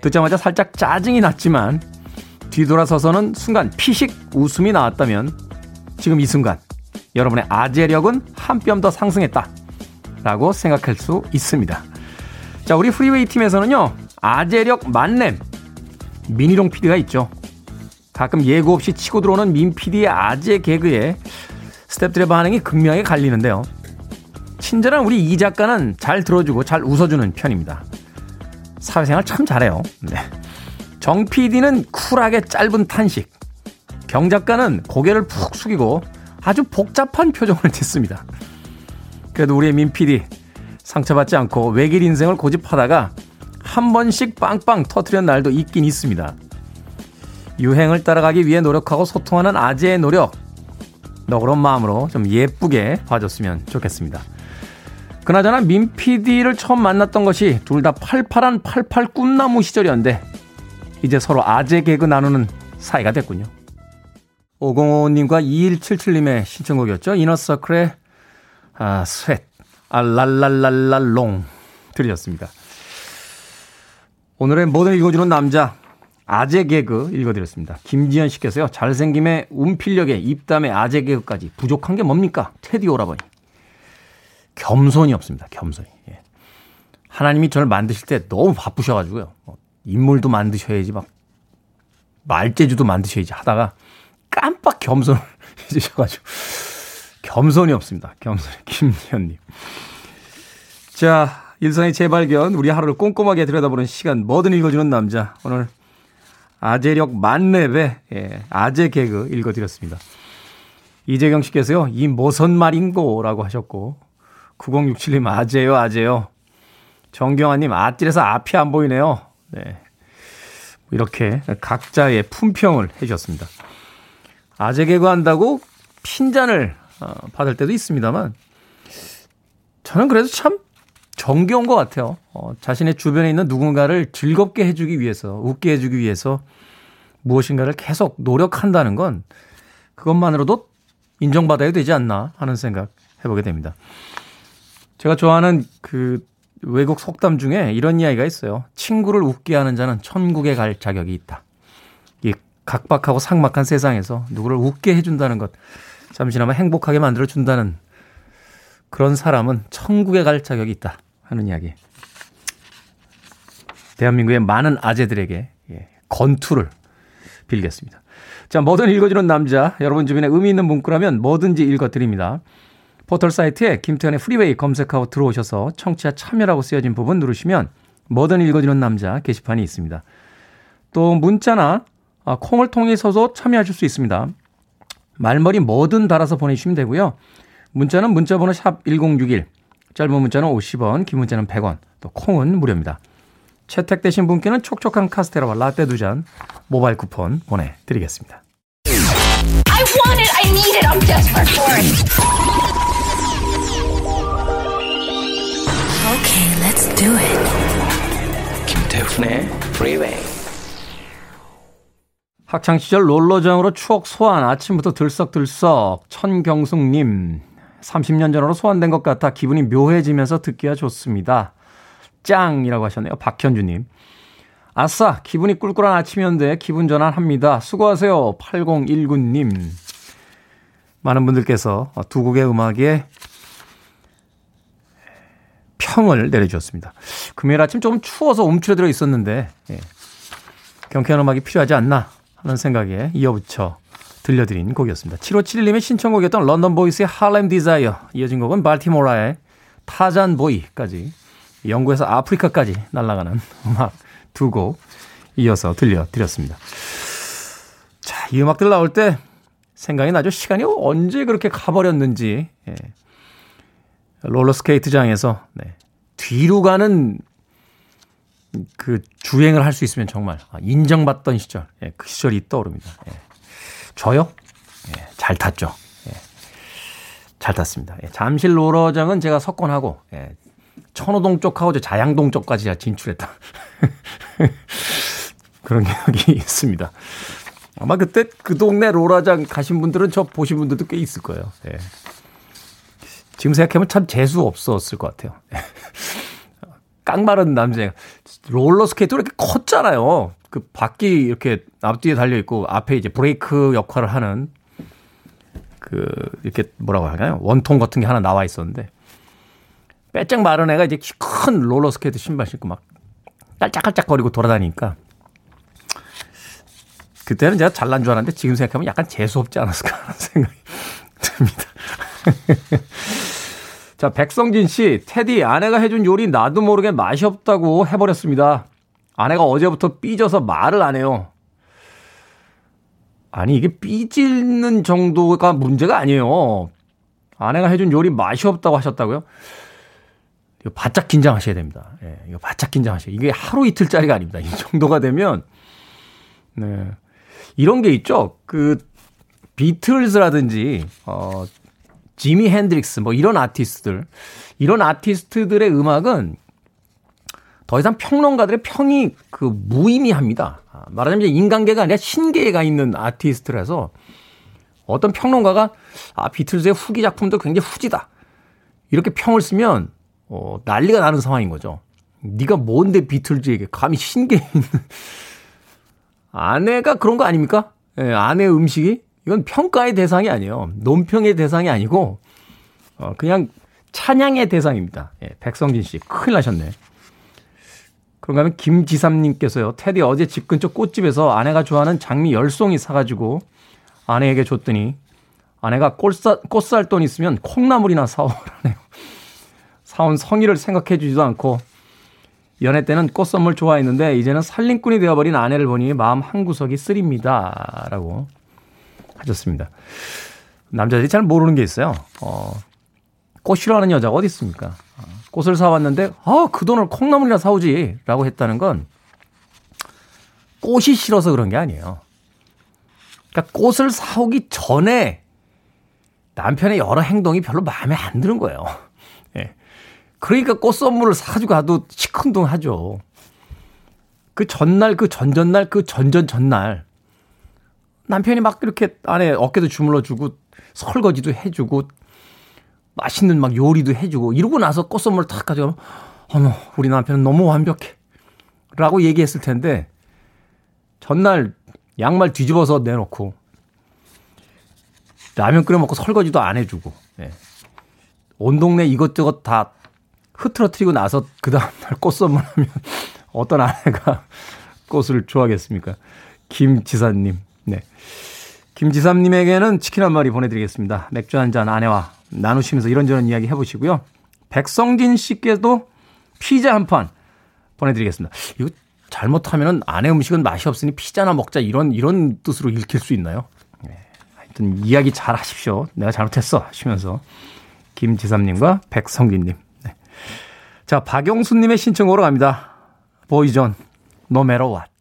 듣자마자 살짝 짜증이 났지만 뒤돌아서서는 순간 피식 웃음이 나왔다면 지금 이 순간 여러분의 아재력은 한 뼘 더 상승했다. 라고 생각할 수 있습니다. 자, 우리 프리웨이 팀에서는요, 아재력 만렙 미니롱 PD가 있죠. 가끔 예고 없이 치고 들어오는 민 PD의 아재 개그에 스탭들의 반응이 극명하게 갈리는데요. 친절한 우리 이 작가는 잘 들어주고 잘 웃어주는 편입니다. 사회생활 참 잘해요. 네. 정 PD는 쿨하게 짧은 탄식. 경 작가는 고개를 푹 숙이고 아주 복잡한 표정을 짓습니다. 그래도 우리의 민 PD 상처받지 않고 외길 인생을 고집하다가 한 번씩 빵빵 터트린 날도 있긴 있습니다. 유행을 따라가기 위해 노력하고 소통하는 아재의 노력. 너그러운 마음으로 좀 예쁘게 봐줬으면 좋겠습니다. 그나저나 민 PD를 처음 만났던 것이 둘 다 팔팔한 팔팔 꿈나무 시절이었는데 이제 서로 아재 개그 나누는 사이가 됐군요. 505님과 2177님의 신청곡이었죠. 이너서클의 아, 쇳, 아, 랄랄랄랄롱 들으셨습니다. 오늘의 뭐든 읽어주는 남자 아재 개그 읽어드렸습니다. 김지현 씨께서요. 잘생김에 운필력에 입담에 아재 개그까지 부족한 게 뭡니까? 테디 오라버니. 겸손이 없습니다. 겸손이. 예. 하나님이 저를 만드실 때 너무 바쁘셔가지고요. 뭐 인물도 만드셔야지 막 말재주도 만드셔야지 하다가 깜빡 겸손을 해주셔가지고 겸손이 없습니다. 겸손이 김지현님. 자 일상의 재발견, 우리 하루를 꼼꼼하게 들여다보는 시간, 뭐든 읽어주는 남자. 오늘 아재력 만렙의 예, 아재 개그 읽어드렸습니다. 이재경 씨께서요, 이 모선 말인고? 라고 하셨고, 9067님, 아재요, 아재요. 정경아님, 아찔해서 앞이 안 보이네요. 네. 이렇게 각자의 품평을 해주셨습니다. 아재 개그 한다고 핀잔을 어, 받을 때도 있습니다만, 저는 그래도 참 정겨운 것 같아요. 어, 자신의 주변에 있는 누군가를 즐겁게 해주기 위해서, 웃게 해주기 위해서 무엇인가를 계속 노력한다는 건 그것만으로도 인정받아야 되지 않나 하는 생각 해보게 됩니다. 제가 좋아하는 그 외국 속담 중에 이런 이야기가 있어요. 친구를 웃게 하는 자는 천국에 갈 자격이 있다. 이 각박하고 삭막한 세상에서 누구를 웃게 해준다는 것, 잠시나마 행복하게 만들어준다는 그런 사람은 천국에 갈 자격이 있다. 하는 이야기. 대한민국의 많은 아재들에게 예, 건투를 빌겠습니다. 자, 뭐든 읽어주는 남자. 여러분 주변에 의미 있는 문구라면 뭐든지 읽어드립니다. 포털 사이트에 김태현의 프리웨이 검색하고 들어오셔서 청취자 참여라고 쓰여진 부분 누르시면 뭐든 읽어주는 남자 게시판이 있습니다. 또 문자나 아, 콩을 통해서도 참여하실 수 있습니다. 말머리 뭐든 달아서 보내주시면 되고요. 문자는 문자번호 샵 1061, 짧은 문자는 50원, 긴 문자는 100원, 또 콩은 무료입니다. 채택되신 분께는 촉촉한 카스테라와 라떼 두 잔 모바일 쿠폰 보내드리겠습니다. I want it, I need it, I'm desperate for it. Okay, let's do it. 김태훈의 Freeway. 학창 시절 롤러장으로 추억 소환 아침부터 들썩들썩 천경숙님 30년 전으로 소환된 것 같아 기분이 묘해지면서 듣기가 좋습니다. 짱이라고 하셨네요. 박현주님. 아싸, 기분이 꿀꿀한 아침이었는데 기분 전환합니다. 수고하세요. 8019님. 많은 분들께서 두 곡의 음악에 평을 내려주셨습니다. 금요일 아침 조금 추워서 움츠러들어 있었는데, 예. 경쾌한 음악이 필요하지 않나 하는 생각에 이어붙여 들려드린 곡이었습니다. 7571님의 신청곡이었던 런던 보이스의 Harlem Desire. 이어진 곡은 발티모라의 타잔 보이까지 영국에서 아프리카까지 날아가는 음악 두 곡 이어서 들려드렸습니다. 자, 이 음악들 나올 때 생각이 나죠. 시간이 언제 그렇게 가버렸는지. 예. 롤러스케이트장에서 네. 뒤로 가는 그 주행을 할 수 있으면 정말 인정받던 시절, 예, 그 시절이 떠오릅니다. 예. 저요? 예, 잘 탔죠. 예. 잘 탔습니다. 예, 잠실 롤러장은 제가 석권하고 예, 천호동 쪽하고 저 자양동 쪽까지 진출했다. 그런 기억이 있습니다. 아마 그때 그 동네 롤러장 가신 분들은 저 보신 분들도 꽤 있을 거예요. 예. 지금 생각하면 참 재수 없었을 것 같아요. 깡마른 남자 롤러스케이트 이렇게 컸잖아요. 그 바퀴 이렇게 앞뒤에 달려 있고 앞에 이제 브레이크 역할을 하는 그 이렇게 뭐라고 하나요? 원통 같은 게 하나 나와 있었는데 빼짝 마른 애가 이제 큰 롤러 스케이트 신발 신고 막 깔짝깔짝 거리고 돌아다니니까 그때는 제가 잘난 줄 알았는데 지금 생각하면 약간 재수 없지 않았을까 하는 생각이 듭니다. 자, 백성진 씨, 테디, 아내가 해준 요리 나도 모르게 맛이 없다고 해버렸습니다. 아내가 어제부터 삐져서 말을 안 해요. 아니, 이게 삐지는 정도가 문제가 아니에요. 아내가 해준 요리 맛이 없다고 하셨다고요? 이거 바짝 긴장하셔야 됩니다. 예, 이거 바짝 긴장하셔야 이게 하루 이틀짜리가 아닙니다. 이 정도가 되면, 네. 이런 게 있죠. 그, 비틀즈라든지, 어, 지미 핸드릭스, 뭐 이런 아티스트들, 이런 아티스트들의 음악은 더 이상 평론가들의 평이 그 무의미합니다. 아, 말하자면 인간계가 아니라 신계가 있는 아티스트라서 어떤 평론가가 아, 비틀즈의 후기 작품도 굉장히 후지다. 이렇게 평을 쓰면 어, 난리가 나는 상황인 거죠. 네가 뭔데 비틀즈에게 감히 신계에 있는 아내가 그런 거 아닙니까? 예, 아내 음식이 이건 평가의 대상이 아니에요. 논평의 대상이 아니고 어, 그냥 찬양의 대상입니다. 예, 백성진 씨 큰일 나셨네. 그런가 하면 김지삼님께서요. 테디 어제 집 근처 꽃집에서 아내가 좋아하는 장미 열송이 사가지고 아내에게 줬더니 아내가 꽃사, 꽃살 돈 있으면 콩나물이나 사오라네요. 사온 성의를 생각해 주지도 않고 연애 때는 꽃 선물 좋아했는데 이제는 살림꾼이 되어버린 아내를 보니 마음 한구석이 쓰립니다. 라고 하셨습니다. 남자들이 잘 모르는 게 있어요. 어, 꽃 싫어하는 여자가 어디 있습니까? 어, 꽃을 사왔는데, 아, 그 돈을 콩나물이나 사오지. 라고 했다는 건 꽃이 싫어서 그런 게 아니에요. 그러니까 꽃을 사오기 전에 남편의 여러 행동이 별로 마음에 안 드는 거예요. 예. 그러니까 꽃 선물을 사가지고 가도 시큰둥 하죠. 그 전날, 그 전전날, 그 전전 전날. 남편이 막 이렇게 안에 어깨도 주물러 주고 설거지도 해주고 맛있는 막 요리도 해주고 이러고 나서 꽃 선물 탁 가져가면 어머 우리 남편은 너무 완벽해 라고 얘기했을 텐데 전날 양말 뒤집어서 내놓고 라면 끓여 먹고 설거지도 안 해주고 예. 온 동네 이것저것 다 흐트러트리고 나서 그 다음날 꽃 선물 하면 어떤 아내가 꽃을 좋아하겠습니까? 김지사님 네. 김지삼님에게는 치킨 한 마리 보내드리겠습니다. 맥주 한 잔 아내와 나누시면서 이런저런 이야기 해보시고요. 백성진 씨께도 피자 한 판 보내드리겠습니다. 이거 잘못하면은 아내 음식은 맛이 없으니 피자나 먹자 이런 이런 뜻으로 읽힐 수 있나요? 네. 하여튼 이야기 잘 하십시오. 내가 잘못했어 하시면서 김지삼님과 백성진님. 네. 자 박영수님의 신청으로 갑니다. 보이존 Matter What.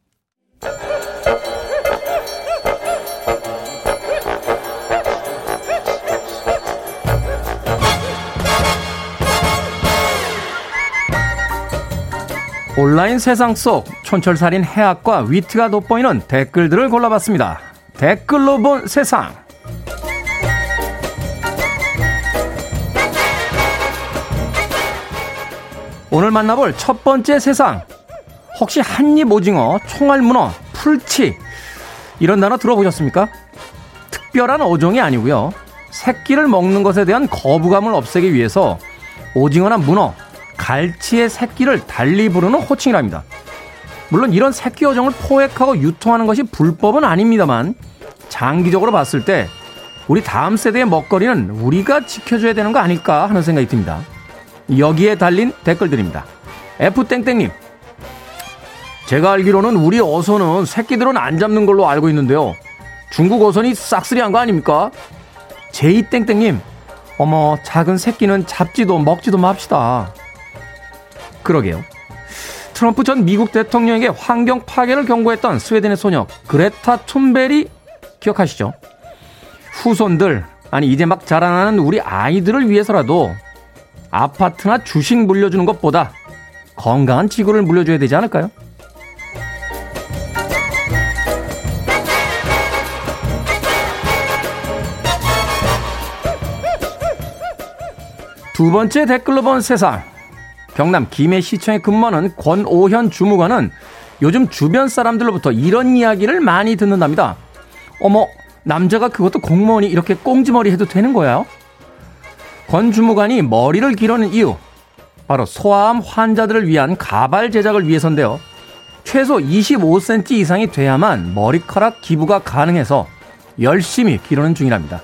온라인 세상 속 촌철살인 해학과 위트가 돋보이는 댓글들을 골라봤습니다. 댓글로 본 세상. 오늘 만나볼 첫 번째 세상. 혹시 한입 오징어, 총알 문어, 풀치 이런 단어 들어보셨습니까? 특별한 어종이 아니고요. 새끼를 먹는 것에 대한 거부감을 없애기 위해서 오징어나 문어, 갈치의 새끼를 달리 부르는 호칭이랍니다. 물론 이런 새끼 어종을 포획하고 유통하는 것이 불법은 아닙니다만 장기적으로 봤을 때 우리 다음 세대의 먹거리는 우리가 지켜줘야 되는 거 아닐까 하는 생각이 듭니다. 여기에 달린 댓글들입니다. F땡땡님. 제가 알기로는 우리 어선은 새끼들은 안 잡는 걸로 알고 있는데요. 중국 어선이 싹쓸이한 거 아닙니까? 제이땡땡님. 어머, 작은 새끼는 잡지도 먹지도 맙시다. 그러게요. 트럼프 전 미국 대통령에게 환경 파괴를 경고했던 스웨덴의 소녀 그레타 툰베리 기억하시죠? 후손들 아니 이제 막 자라나는 우리 아이들을 위해서라도 아파트나 주식 물려주는 것보다 건강한 지구를 물려줘야 되지 않을까요? 두 번째 댓글로 본 세상. 경남 김해시청에 근무하는 권오현 주무관은 요즘 주변 사람들로부터 이런 이야기를 많이 듣는답니다. 어머, 남자가 그것도 공무원이 이렇게 꽁지머리 해도 되는 거야? 권 주무관이 머리를 기르는 이유. 바로 소아암 환자들을 위한 가발 제작을 위해서인데요. 최소 25cm 이상이 돼야만 머리카락 기부가 가능해서 열심히 기르는 중이랍니다.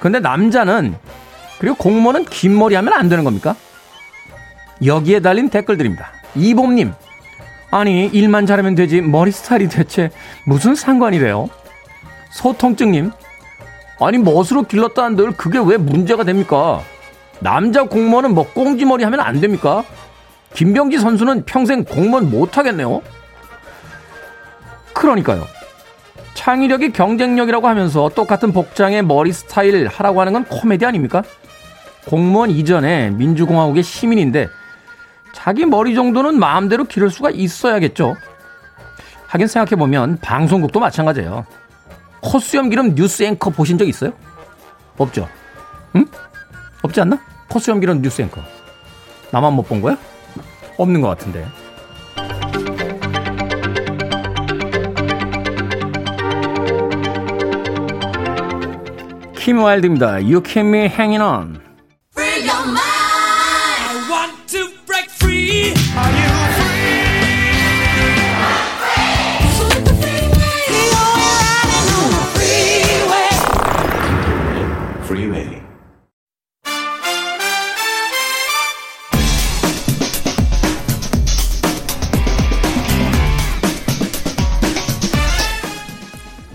근데 남자는 그리고 공무원은 긴 머리 하면 안 되는 겁니까? 여기에 달린 댓글들입니다. 이봄님, 아니, 일만 잘하면 되지, 머리 스타일이 대체 무슨 상관이 돼요? 소통증님, 아니, 멋으로 길렀다는들 그게 왜 문제가 됩니까? 남자 공무원은 뭐 꽁지머리 하면 안 됩니까? 김병지 선수는 평생 공무원 못 하겠네요? 그러니까요. 창의력이 경쟁력이라고 하면서 똑같은 복장의 머리 스타일 하라고 하는 건 코미디 아닙니까? 공무원 이전에 민주공화국의 시민인데 자기 머리 정도는 마음대로 기를 수가 있어야겠죠. 하긴 생각해보면 방송국도 마찬가지예요. 코수염 기름 뉴스 앵커 보신 적 있어요? 없죠? 응? 없지 않나? 코수염 기름 뉴스 앵커. 나만 못 본 거야? 없는 것 같은데. 킴 와일드입니다. You keep me hanging on.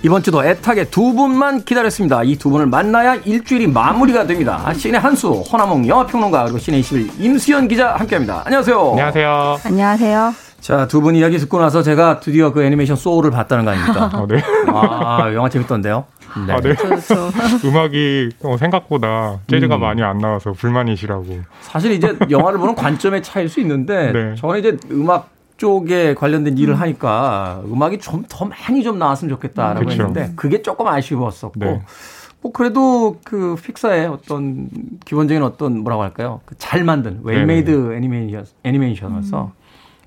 이번 주도 애타게 두 분만 기다렸습니다. 이 두 분을 만나야 일주일이 마무리가 됩니다. 신의 한수, 허나몽 영화평론가, 그리고 신의 21 임수연 기자 함께 합니다. 안녕하세요. 안녕하세요. 안녕하세요. 자, 두 분 이야기 듣고 나서 제가 드디어 그 애니메이션 소울을 봤다는 거 아닙니까? 아, 네. 아, 영화 재밌던데요? 네. 아, 네. 그렇죠. 음악이 어, 생각보다 재즈가 음. 많이 안 나와서 불만이시라고. 사실 이제 영화를 보는 관점의 차이일 수 있는데, 네. 저는 이제 음악 쪽에 관련된 일을 음. 하니까 음악이 좀 더 많이 좀 나왔으면 좋겠다라고 그렇죠. 했는데 그게 조금 아쉬웠었고 네. 뭐 그래도 그 픽사의 어떤 기본적인 어떤 뭐라고 할까요? 그 잘 만든 well-made 애니메이션 애니메이션으로서 음.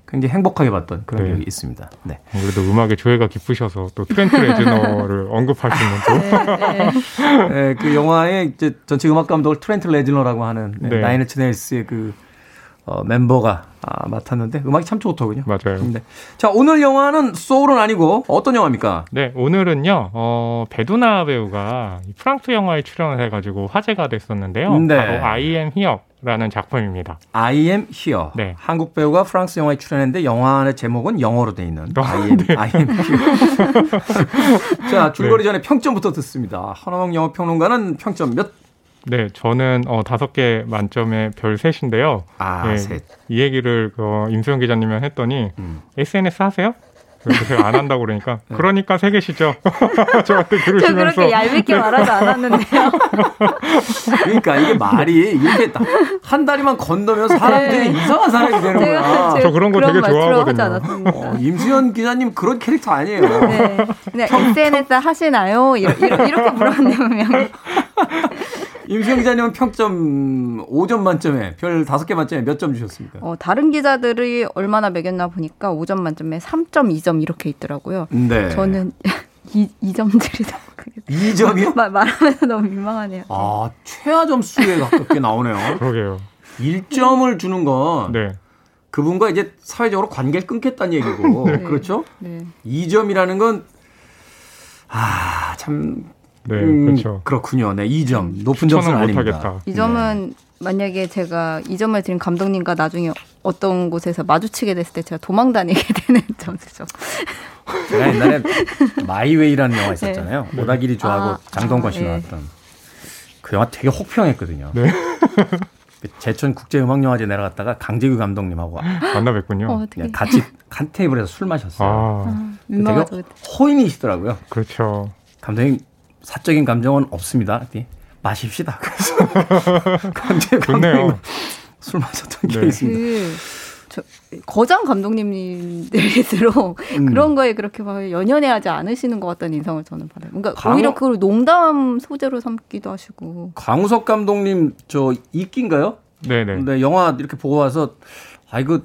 굉장히 행복하게 봤던 그런 네. 기억이 있습니다. 네. 그래도 음악의 조예가 깊으셔서 또 트렌트 레즈너를 언급하시는 또. 네, 네. 네, 그 영화의 이제 전체 음악 감독을 트렌트 레즈너라고 하는 네. 네. Nine Inch Nails의 그 어, 멤버가 아, 맡았는데 음악이 참 좋더군요. 맞아요. 네. 자, 오늘 영화는 소울은 아니고 어떤 영화입니까? 네, 오늘은요. 어, 베두나 배우가 프랑스 영화에 출연을 해 가지고 화제가 됐었는데요. 네. 바로 I am here 라는 작품입니다. I am here. 네. 한국 배우가 프랑스 영화에 출연했는데 영화의 제목은 영어로 돼 있는 어, I am, 네. I am here. 자, 줄거리 네. 전에 평점부터 듣습니다. 하나몽 영화 평론가는 평점 몇 네, 저는 어, 다섯 개 만점에 별 셋인데요. 아, 네, 셋. 이 얘기를 그 임수영 기자님이 했더니 음. SNS 하세요? 그래서 제가 안 한다고 그러니까 네. 그러니까 세 개시죠. 저한테 그러시면서 저 그렇게 얄밉게 말하지 않았는데요. 그러니까 이게 말이 이렇게 한 다리만 건너면 사람들이 네. 이상한 사람이 되는 거야. 저 그런 거 되게 좋아하거든요. 어, 임수현 기자님 그런 캐릭터 아니에요. 네. 네. SNS 하시나요? 이렇게, 이렇게 물어보면 임수영 기자님은 평점 5점 만점에 별 5개 만점에 몇 점 주셨습니까? 어, 다른 기자들이 얼마나 매겼나 보니까 5점 만점에 3.2점 이렇게 있더라고요. 네. 저는 2, 2점 드리다 2점이요? 말, 말하면서 너무 민망하네요. 아, 최하 점수에 가깝게 나오네요. 그러게요. 1점을 주는 건 네. 그분과 이제 사회적으로 관계를 끊겠다는 얘기고 네. 그렇죠? 네. 2점이라는 건 아, 참 네, 음, 그렇죠. 그렇군요. 네, 2점. 높은 점수는 아닙니다. 이 점은 네. 만약에 제가 이 점을 드린 감독님과 나중에 어떤 곳에서 마주치게 됐을 때 제가 도망 다니게 되는 점수죠. 제가 옛날에 마이웨이라는 영화 있었잖아요. 네. 오다기리 좋아하고 아, 장동건 씨 아, 네. 나왔던 그 영화 되게 혹평했거든요. 네. 그 제천 국제음악영화제 내려갔다가 강재규 감독님하고 만나 뵙군요. 어, 같이 한 테이블에서 술 마셨어요. 아. 아, 되게 호인이시더라고요. 그렇죠. 감독님 사적인 감정은 없습니다. 마십시다. 그래서 강제 감독님 술 마셨던 네. 게 있습니다. 그, 저, 거장 감독님들일수록 음. 그런 거에 그렇게 막 연연해 하지 않으시는 것 같다는 인상을 저는 받아요. 그러니까 강... 오히려 그걸 농담 소재로 삼기도 하시고. 강우석 감독님 저 이끼인가요? 네네. 네, 영화 이렇게 보고 와서 아 이거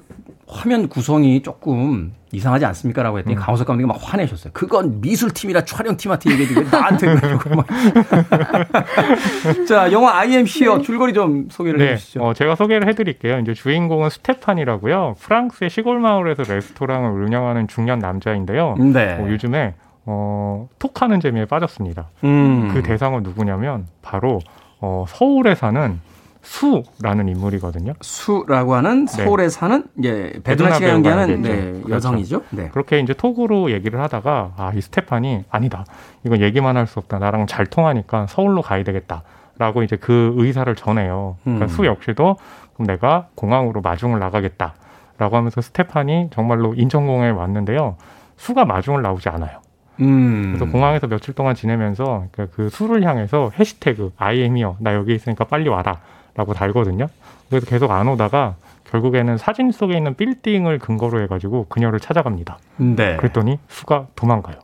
화면 구성이 조금 이상하지 않습니까? 라고 했더니 음. 강호석 감독이 막 화내셨어요. 그건 미술팀이라 촬영팀한테 얘기해도 왜 나한테 그러고 막. 자, 영화 I am here 줄거리 좀 소개를 네. 해주시죠. 어, 제가 소개를 해드릴게요. 이제 주인공은 스테판이라고요. 프랑스의 시골 마을에서 레스토랑을 운영하는 중년 남자인데요. 네. 어, 요즘에 어, 톡하는 재미에 빠졌습니다. 음. 그 대상은 누구냐면 바로 어, 서울에 사는 수라는 인물이거든요. 수라고 하는 네. 서울에 네. 사는 예, 배두나 씨가 연기하는 네, 그렇죠. 여성이죠. 네. 그렇게 이제 톡으로 얘기를 하다가 아, 이 스테판이 아니다. 이건 얘기만 할 수 없다. 나랑 잘 통하니까 서울로 가야 되겠다. 라고 이제 그 의사를 전해요. 그러니까 음. 수 역시도 그럼 내가 공항으로 마중을 나가겠다. 라고 하면서 스테판이 정말로 인천공항에 왔는데요. 수가 마중을 나오지 않아요. 음. 그래서 공항에서 며칠 동안 지내면서 그러니까 그 수를 향해서 해시태그 아이엠이요. 나 여기 있으니까 빨리 와라. 라고 달거든요. 그래서 계속 안 오다가 결국에는 사진 속에 있는 빌딩을 근거로 해가지고 그녀를 찾아갑니다. 네. 그랬더니 수가 도망가요.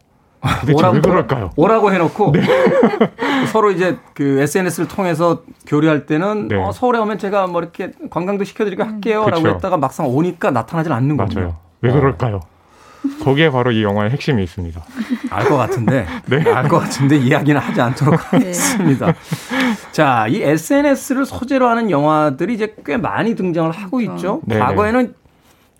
오라고, 왜 그럴까요? 오라고 해놓고 네. 서로 이제 그 SNS를 통해서 교류할 때는 네. 어, 서울에 오면 제가 뭐 이렇게 관광도 시켜드리고 할게요라고 그렇죠. 했다가 막상 오니까 나타나질 않는 거예요. 맞아요. 왜 그럴까요? 어. 거기에 바로 이 영화의 핵심이 있습니다. 알 것 같은데, 네. 알것 같은데 이야기는 하지 않도록 네. 하겠습니다. 자, 이 SNS를 소재로 하는 영화들이 이제 꽤 많이 등장을 하고 그렇죠. 있죠. 네, 네. 과거에는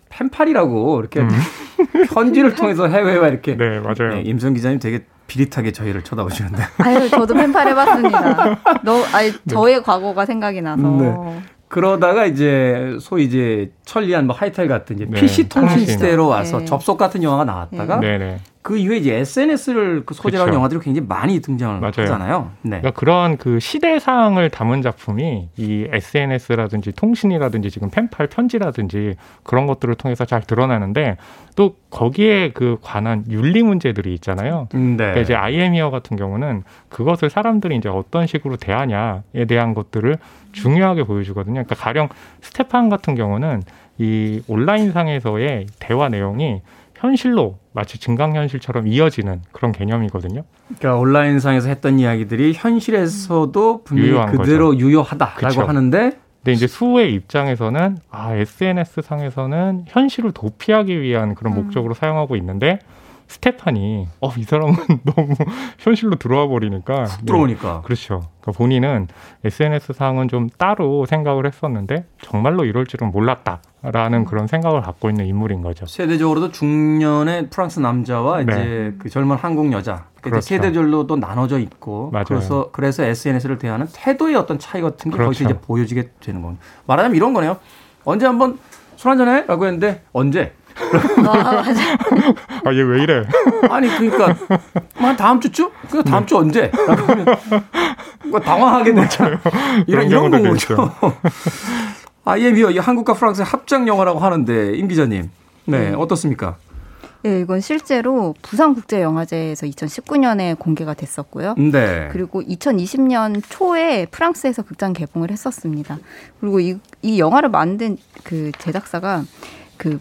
펜팔이라고 이렇게 음. 편지를 통해서 해외와 이렇게. 네, 맞아요. 네, 임성 기자님 되게 비릿하게 저희를 쳐다보시는데. 아유, 저도 펜팔 해봤습니다. 너, 아니, 저의 과거가 생각이 나서. 네. 그러다가 이제 소위 이제 천리안 뭐 하이텔 같은 이제 네. PC 통신 시대로 와서 네. 접속 같은 영화가 나왔다가 네. 네. 그 이후에 이제 SNS를 그 소재로 한 영화들이 굉장히 많이 등장을 맞아요. 하잖아요. 네. 그러니까 그런 그 시대상을 담은 작품이 이 SNS라든지 통신이라든지 지금 펜팔 편지라든지 그런 것들을 통해서 잘 드러나는데 또 거기에 그 관한 윤리 문제들이 있잖아요. 음, 네. 그러니까 이제 아이엠이어 같은 경우는 그것을 사람들이 이제 어떤 식으로 대하냐에 대한 것들을 중요하게 보여주거든요. 그러니까 가령 스테판 같은 경우는 이 온라인상에서의 대화 내용이 현실로 마치 증강현실처럼 이어지는 그런 개념이거든요. 그러니까 온라인상에서 했던 이야기들이 현실에서도 분명히 그대로 거죠. 유효하다라고 그쵸. 하는데 근데 이제 수의 입장에서는 아 SNS 상에서는 현실을 도피하기 위한 그런 음. 목적으로 사용하고 있는데 스테판이 어 이 사람은 너무 현실로 들어와 버리니까 들어오니까 네. 그렇죠. 그러니까 본인은 SNS 상은 좀 따로 생각을 했었는데 정말로 이럴 줄은 몰랐다 라는 그런 생각을 갖고 있는 인물인 거죠. 세대적으로도 중년의 프랑스 남자와 네. 이제 그 젊은 한국 여자 그렇죠. 세대별로도 나눠져 있고 맞아요. 그래서 그래서 SNS를 대하는 태도의 어떤 차이 같은 게 그렇죠. 거기서 이제 보여지게 되는 겁니다. 말하자면 이런 거네요. 언제 한번 술 한잔 해? 라고 했는데 언제? 아, 맞아. 아, 얘 왜 이래? 아니, 그러니까, 한 다음 주쯤? 그 다음 네. 주 언제? 라고 하면, 뭐 당황하게 되잖아요. 이런, 이런 거죠. IM이요. 이 한국과 프랑스의 합작 영화라고 하는데, 임 기자님. 네, 네. 어떻습니까? 네, 이건 실제로 부산국제영화제에서 2019년에 공개가 됐었고요. 네. 그리고 2020년 초에 프랑스에서 극장 개봉을 했었습니다. 그리고 이, 이 영화를 만든 그 제작사가 그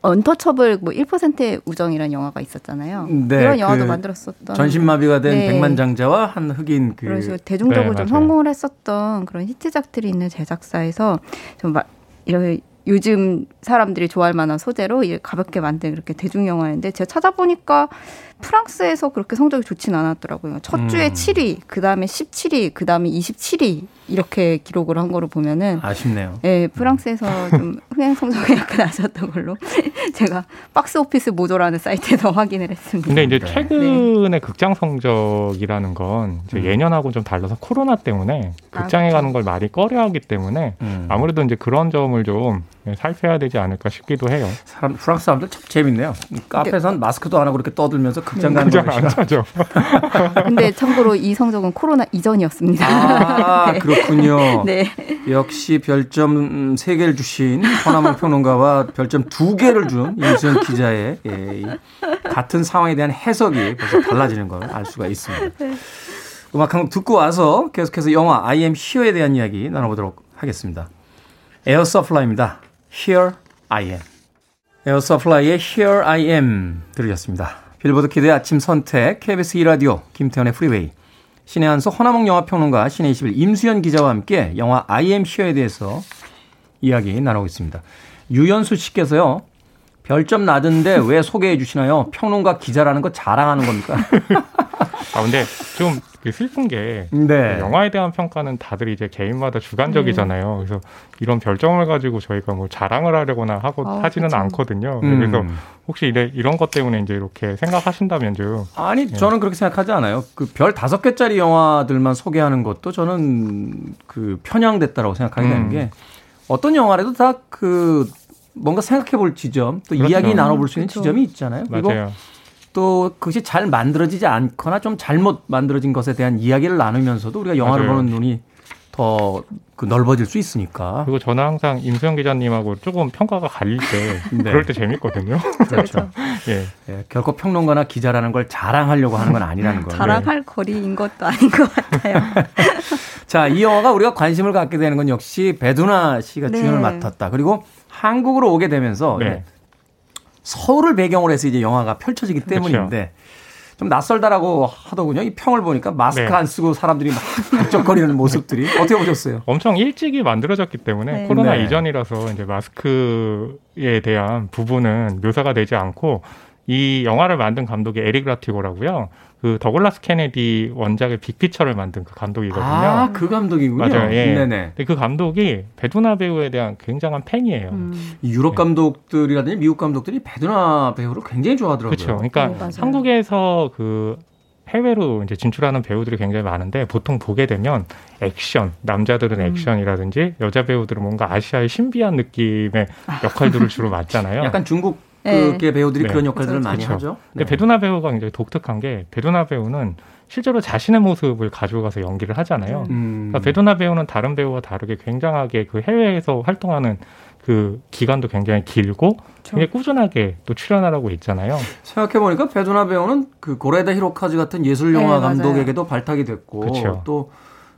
언터처블 뭐 1%의 우정이라는 영화가 있었잖아요. 네, 그런 영화도 그 만들었었던 전신마비가 된 네. 백만장자와 한 흑인 그 그래서 대중적으로 네, 좀 성공을 했었던 그런 히트작들이 있는 제작사에서 좀 이런 요즘 사람들이 좋아할 만한 소재로 가볍게 만든 그렇게 대중 영화인데 제가 찾아보니까 프랑스에서 그렇게 성적이 좋진 않았더라고요. 첫 주에 음. 7위, 그 다음에 17위, 그 다음에 27위 이렇게 기록을 한 거로 보면은 아쉽네요. 예, 프랑스에서 좀 흥행 성적이 약간 나셨던 걸로 제가 박스 오피스 모조라는 사이트에서 확인을 했습니다. 근데 이제 네. 최근에 네. 극장 성적이라는 건 이제 음. 예년하고 좀 달라서 코로나 때문에 극장에 아. 가는 걸 많이 꺼려하기 때문에 음. 아무래도 이제 그런 점을 좀 살펴야 되지 않을까 싶기도 해요. 사람 프랑스 사람들 참 재밌네요. 카페선 마스크도 안 하고 이렇게 떠들면서 극장 가는 극장 안 차죠. 근데 참고로 이 성적은 코로나 이전이었습니다. 아 네. 그렇군요. 네. 역시 별점 3개를 주신 허남웅 평론가와 별점 2개를 준 임수연 기자의 예, 같은 상황에 대한 해석이 벌써 달라지는 걸 알 수가 있습니다. 네. 음악 한 곡 듣고 와서 계속해서 영화 I am Here에 대한 이야기 나눠보도록 하겠습니다. 에어 서플라입니다. Here I am. 에어 서플라이의 Here I am 들으셨습니다. 빌보드 키드의 아침 선택 KBS 2라디오 김태현의 프리웨이 신의 한서 허나몽 영화평론가 신의 21 임수연 기자와 함께 영화 I am Here에 대해서 이야기 나누고 있습니다. 유연수 씨께서요. 별점 낮은데 왜 소개해 주시나요? 평론가 기자라는 거 자랑하는 겁니까? 아 근데 좀 슬픈 게 네. 영화에 대한 평가는 다들 이제 개인마다 주관적이잖아요. 음. 그래서 이런 별점을 가지고 저희가 뭐 자랑을 하려거나 하고 아, 하지는 그쵸. 않거든요. 음. 그래서 혹시 이래, 이런 것 때문에 이제 이렇게 생각하신다면 좀 아니 예. 저는 그렇게 생각하지 않아요. 그 별 다섯 개짜리 영화들만 소개하는 것도 저는 그 편향됐다라고 생각하게 되는 음. 게 어떤 영화라도 다 그 뭔가 생각해 볼 지점 또 그렇죠. 이야기 나눠 볼 수 있는 그렇죠. 지점이 있잖아요. 그리고 맞아요. 또 그것이 잘 만들어지지 않거나 좀 잘못 만들어진 것에 대한 이야기를 나누면서도 우리가 영화를 맞아요. 보는 눈이 더 그 넓어질 수 있으니까. 그리고 저는 항상 임수영 기자님하고 조금 평가가 갈릴 때 네. 그럴 때 재밌거든요. 그렇죠. 예. 예. 결코 평론가나 기자라는 걸 자랑하려고 하는 건 아니라는 거예요. 자랑할 네. 거리인 것도 아닌 것 같아요. 자, 이 영화가 우리가 관심을 갖게 되는 건 역시 배두나 씨가 네. 주연을 맡았다. 그리고 한국으로 오게 되면서 네. 서울을 배경으로 해서 이제 영화가 펼쳐지기 그렇죠. 때문인데 그렇죠. 좀 낯설다라고 하더군요. 이 평을 보니까 마스크 네. 안 쓰고 사람들이 막 북적거리는 모습들이 어떻게 보셨어요? 엄청 일찍이 만들어졌기 때문에 네. 코로나 네. 이전이라서 이제 마스크에 대한 부분은 묘사가 되지 않고 이 영화를 만든 감독이 에릭 라티고라고요. 그 더글라스 케네디 원작의 빅피처를 만든 그 감독이거든요. 아, 그 감독이군요. 맞아요. 예. 네네. 근데 그 감독이 베두나 배우에 대한 굉장한 팬이에요. 음. 유럽 감독들이라든지 미국 감독들이 베두나 배우를 굉장히 좋아하더라고요. 그렇죠. 그러니까 네, 한국에서 그 해외로 이제 진출하는 배우들이 굉장히 많은데 보통 보게 되면 액션 남자들은 음. 액션이라든지 여자 배우들은 뭔가 아시아의 신비한 느낌의 역할들을 주로 맡잖아요. 약간 중국 네. 그 배우들이 네. 그런 역할들을. 많이 그렇죠. 하죠. 근데 네. 베두나 배우가 굉장히 독특한 게 베두나 배우는 실제로 자신의 모습을 가지고 가서 연기를 하잖아요. 음. 그러니까 베두나 배우는 다른 배우와 다르게 굉장하게 그 해외에서 활동하는 그 기간도 굉장히 길고 그렇죠. 굉장히 꾸준하게 또 출연하라고 있잖아요. 생각해 보니까 베두나 배우는 그 고레다 히로카즈 같은 예술 영화 네, 감독에게도 발탁이 됐고 그렇죠. 또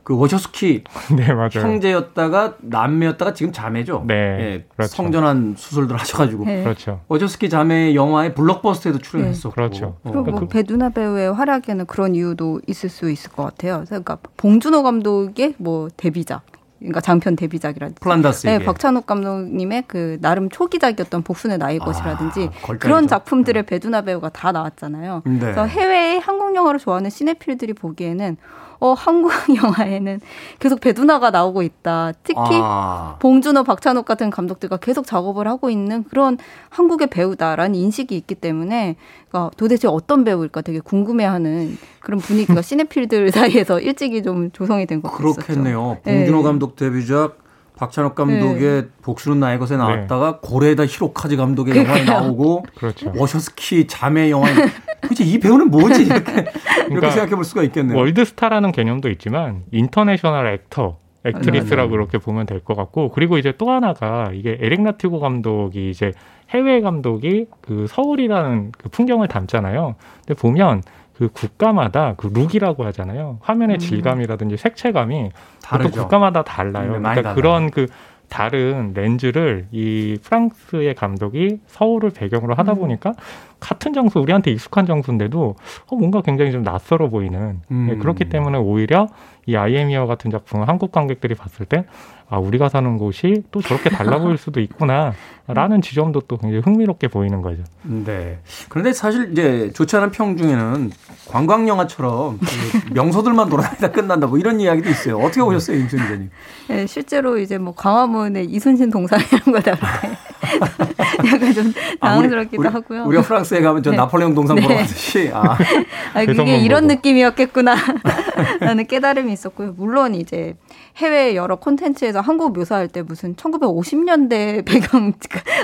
그 워셔스키 네, 형제였다가 남매였다가 지금 자매죠. 네, 예, 그렇죠. 성전환 수술들 하셔가지고 네. 그렇죠. 워셔스키 자매 영화의 블록버스터에도 출연했었고. 네. 그렇죠. 그리고 뭐 그러니까 그, 배두나 배우의 활약에는 그런 이유도 있을 수 있을 것 같아요. 그러니까 봉준호 감독의 뭐 데뷔작. 그러니까 장편 데뷔작이라든지 플란다스 네, 박찬욱 감독님의 그 나름 초기작이었던 복순의 나이 것이라든지 아, 그런 작품들의 네. 배두나 배우가 다 나왔잖아요. 네. 그래서 해외의 한국 영화를 좋아하는 시네필들이 보기에는 어, 한국 영화에는 계속 배두나가 나오고 있다. 특히 아. 봉준호, 박찬욱 같은 감독들과 계속 작업을 하고 있는 그런 한국의 배우다라는 인식이 있기 때문에 그러니까 도대체 어떤 배우일까 되게 궁금해하는 그런 분위기가 cinephile들 사이에서 일찍이 좀 조성이 된 것 같아요. 그렇겠네요. 봉준호 네. 감독 데뷔작 박찬욱 감독의 네. 복수는 나의 것에 나왔다가 네. 고레다 히로카즈 감독의 영화에 나오고 그렇죠. 워쇼스키 자매 영화에 그치 이 배우는 뭐지 이렇게 그러니까 이렇게 생각해 볼 수가 있겠네요. 월드스타라는 개념도 있지만 international actor actress라고 그렇게 보면 될 것 같고 그리고 이제 또 하나가 이게 에릭 라티고 감독이 이제 해외 감독이 그 서울이라는 그 풍경을 담잖아요. 근데 보면 그 국가마다 그 룩이라고 하잖아요. 화면의 음. 질감이라든지 색채감이 다르죠. 국가마다 달라요. 네, 그러니까 달라요. 그런 그 다른 렌즈를 이 프랑스의 감독이 서울을 배경으로 하다 음. 보니까 음. 같은 장소 우리한테 익숙한 장소인데도 어, 뭔가 굉장히 좀 낯설어 보이는 음. 네, 그렇기 때문에 오히려 이 아이엠이어 같은 작품을 한국 관객들이 봤을 때 아, 우리가 사는 곳이 또 저렇게 달라 보일 수도 있구나. 라는 지점도 또 굉장히 흥미롭게 보이는 거죠. 네. 그런데 사실 이제 좋지 않은 평 중에는 관광 영화처럼 그 명소들만 돌아다니다 끝난다 뭐 이런 이야기도 있어요. 어떻게 보셨어요, 임순 기자님? 네, 실제로 이제 뭐 광화문에 이순신 동상 이런 거때 약간 좀 당황스럽기도 아, 우리, 하고요. 우리가 프랑스에 가면 저 네. 나폴레옹 동상 보러 네. 가듯이 아, 아 그게 이런 보고. 느낌이었겠구나 라는 깨달음이 있었고요. 물론 이제 해외 여러 콘텐츠에서 한국 묘사할 때 무슨 1950년대 배경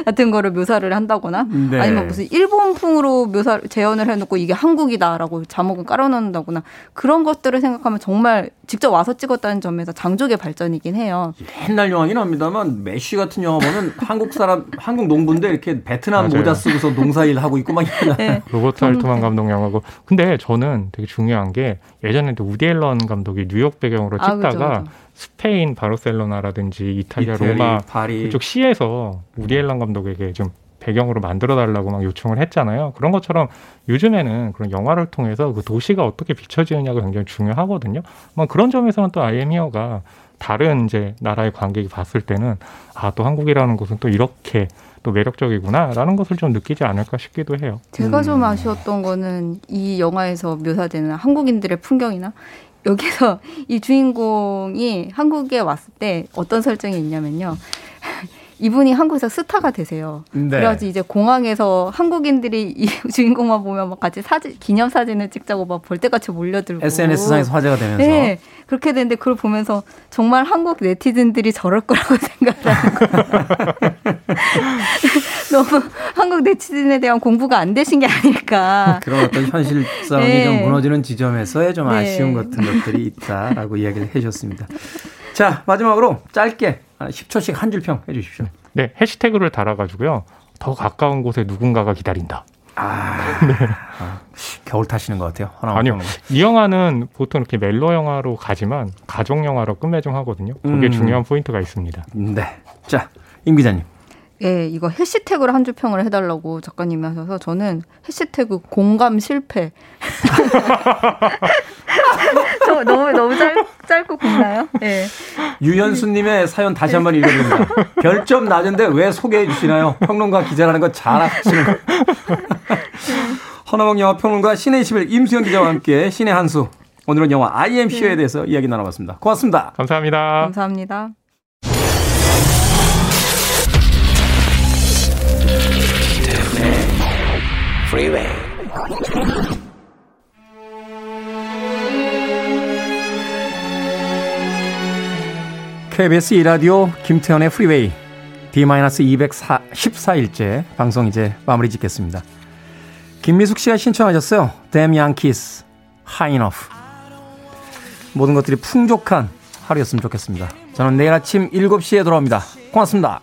같은 거를 묘사를 한다거나 네. 아니면 무슨 일본풍으로 묘사 재현을 해놓고 이게 한국이다라고 자막을 깔아놓는다거나 그런 것들을 생각하면 정말 직접 와서 찍었다는 점에서 장족의 발전이긴 해요. 옛날 영화긴 합니다만 매시 같은 영화 보면 한국 사람 한국 농부인데 이렇게 베트남 맞아요. 모자 쓰고서 농사일 하고 있고 막 네. 로버트 알트만 감독 영화고 근데 저는 되게 중요한 게 예전에 우디 앨런 감독이 뉴욕 배경으로 아, 찍다가 아, 그렇죠, 그렇죠. 스페인 바르셀로나라든지 이탈리아 이태리, 로마 파리. 그쪽 시에서 우디 앨런 감독에게 좀 배경으로 만들어 달라고 막 요청을 했잖아요. 그런 것처럼 요즘에는 그런 영화를 통해서 그 도시가 어떻게 비춰지느냐가 굉장히 중요하거든요. 뭐 그런 점에서는 또 아이엠히어가 다른 이제 나라의 관객이 봤을 때는 아 또 한국이라는 곳은 또 이렇게 또 매력적이구나라는 것을 좀 느끼지 않을까 싶기도 해요. 제가 좀 음. 아쉬웠던 거는 이 영화에서 묘사되는 한국인들의 풍경이나 여기서 이 주인공이 한국에 왔을 때 어떤 설정이 있냐면요. 이분이 한국에서 스타가 되세요. 네. 그래가지고 이제 공항에서 한국인들이 이 주인공만 보면 막 같이 사진, 기념 사진을 찍자고 막 볼때같이 몰려들고. SNS상에서 화제가 되면서. 네. 그렇게 되는데 그걸 보면서 정말 한국 네티즌들이 저럴 거라고 생각하는. 너무 한국 네티즌에 대한 공부가 안 되신 게 아닐까. 그런 어떤 현실성이 네. 좀 무너지는 지점에서의 좀 네. 아쉬운 같은 것들이 있다라고 이야기를 해주셨습니다. 자, 마지막으로 짧게 10초씩 한 줄평 해주십시오. 네, 해시태그를 달아가지고요. 더 가까운 곳에 누군가가 기다린다. 아, 네. 아, 겨울 타시는 것 같아요. 아니요. 이 영화는 보통 이렇게 멜로 영화로 가지만 가족 영화로 끝맺음 하거든요. 그게 음. 중요한 포인트가 있습니다. 네. 자, 임 기자님. 예, 이거 해시태그를 한줄 평을 해달라고 작가님이 하셔서 저는 해시태그 공감 실패. 저 너무 너무 짧, 짧고 굵나요? 예. 유현수님의 사연 다시 한 번 읽어드립니다. 별점 낮은데 왜 소개해 주시나요? 평론가 기자라는 거 잘하시는 거. 허나몽 영화 평론가 신의 21 임수영 기자와 함께 신의 한수. 오늘은 영화 IMC에 대해서 이야기 나눠봤습니다. 고맙습니다. 감사합니다. 감사합니다. Freeway. KBS 이라디오 김태현의 프리웨이 D-214일째 방송 이제 마무리 짓겠습니다. 김미숙 씨가 신청하셨어요. Damn Yankees, High Enough. 모든 것들이 풍족한 하루였으면 좋겠습니다. 저는 내일 아침 7시에 돌아옵니다. 고맙습니다.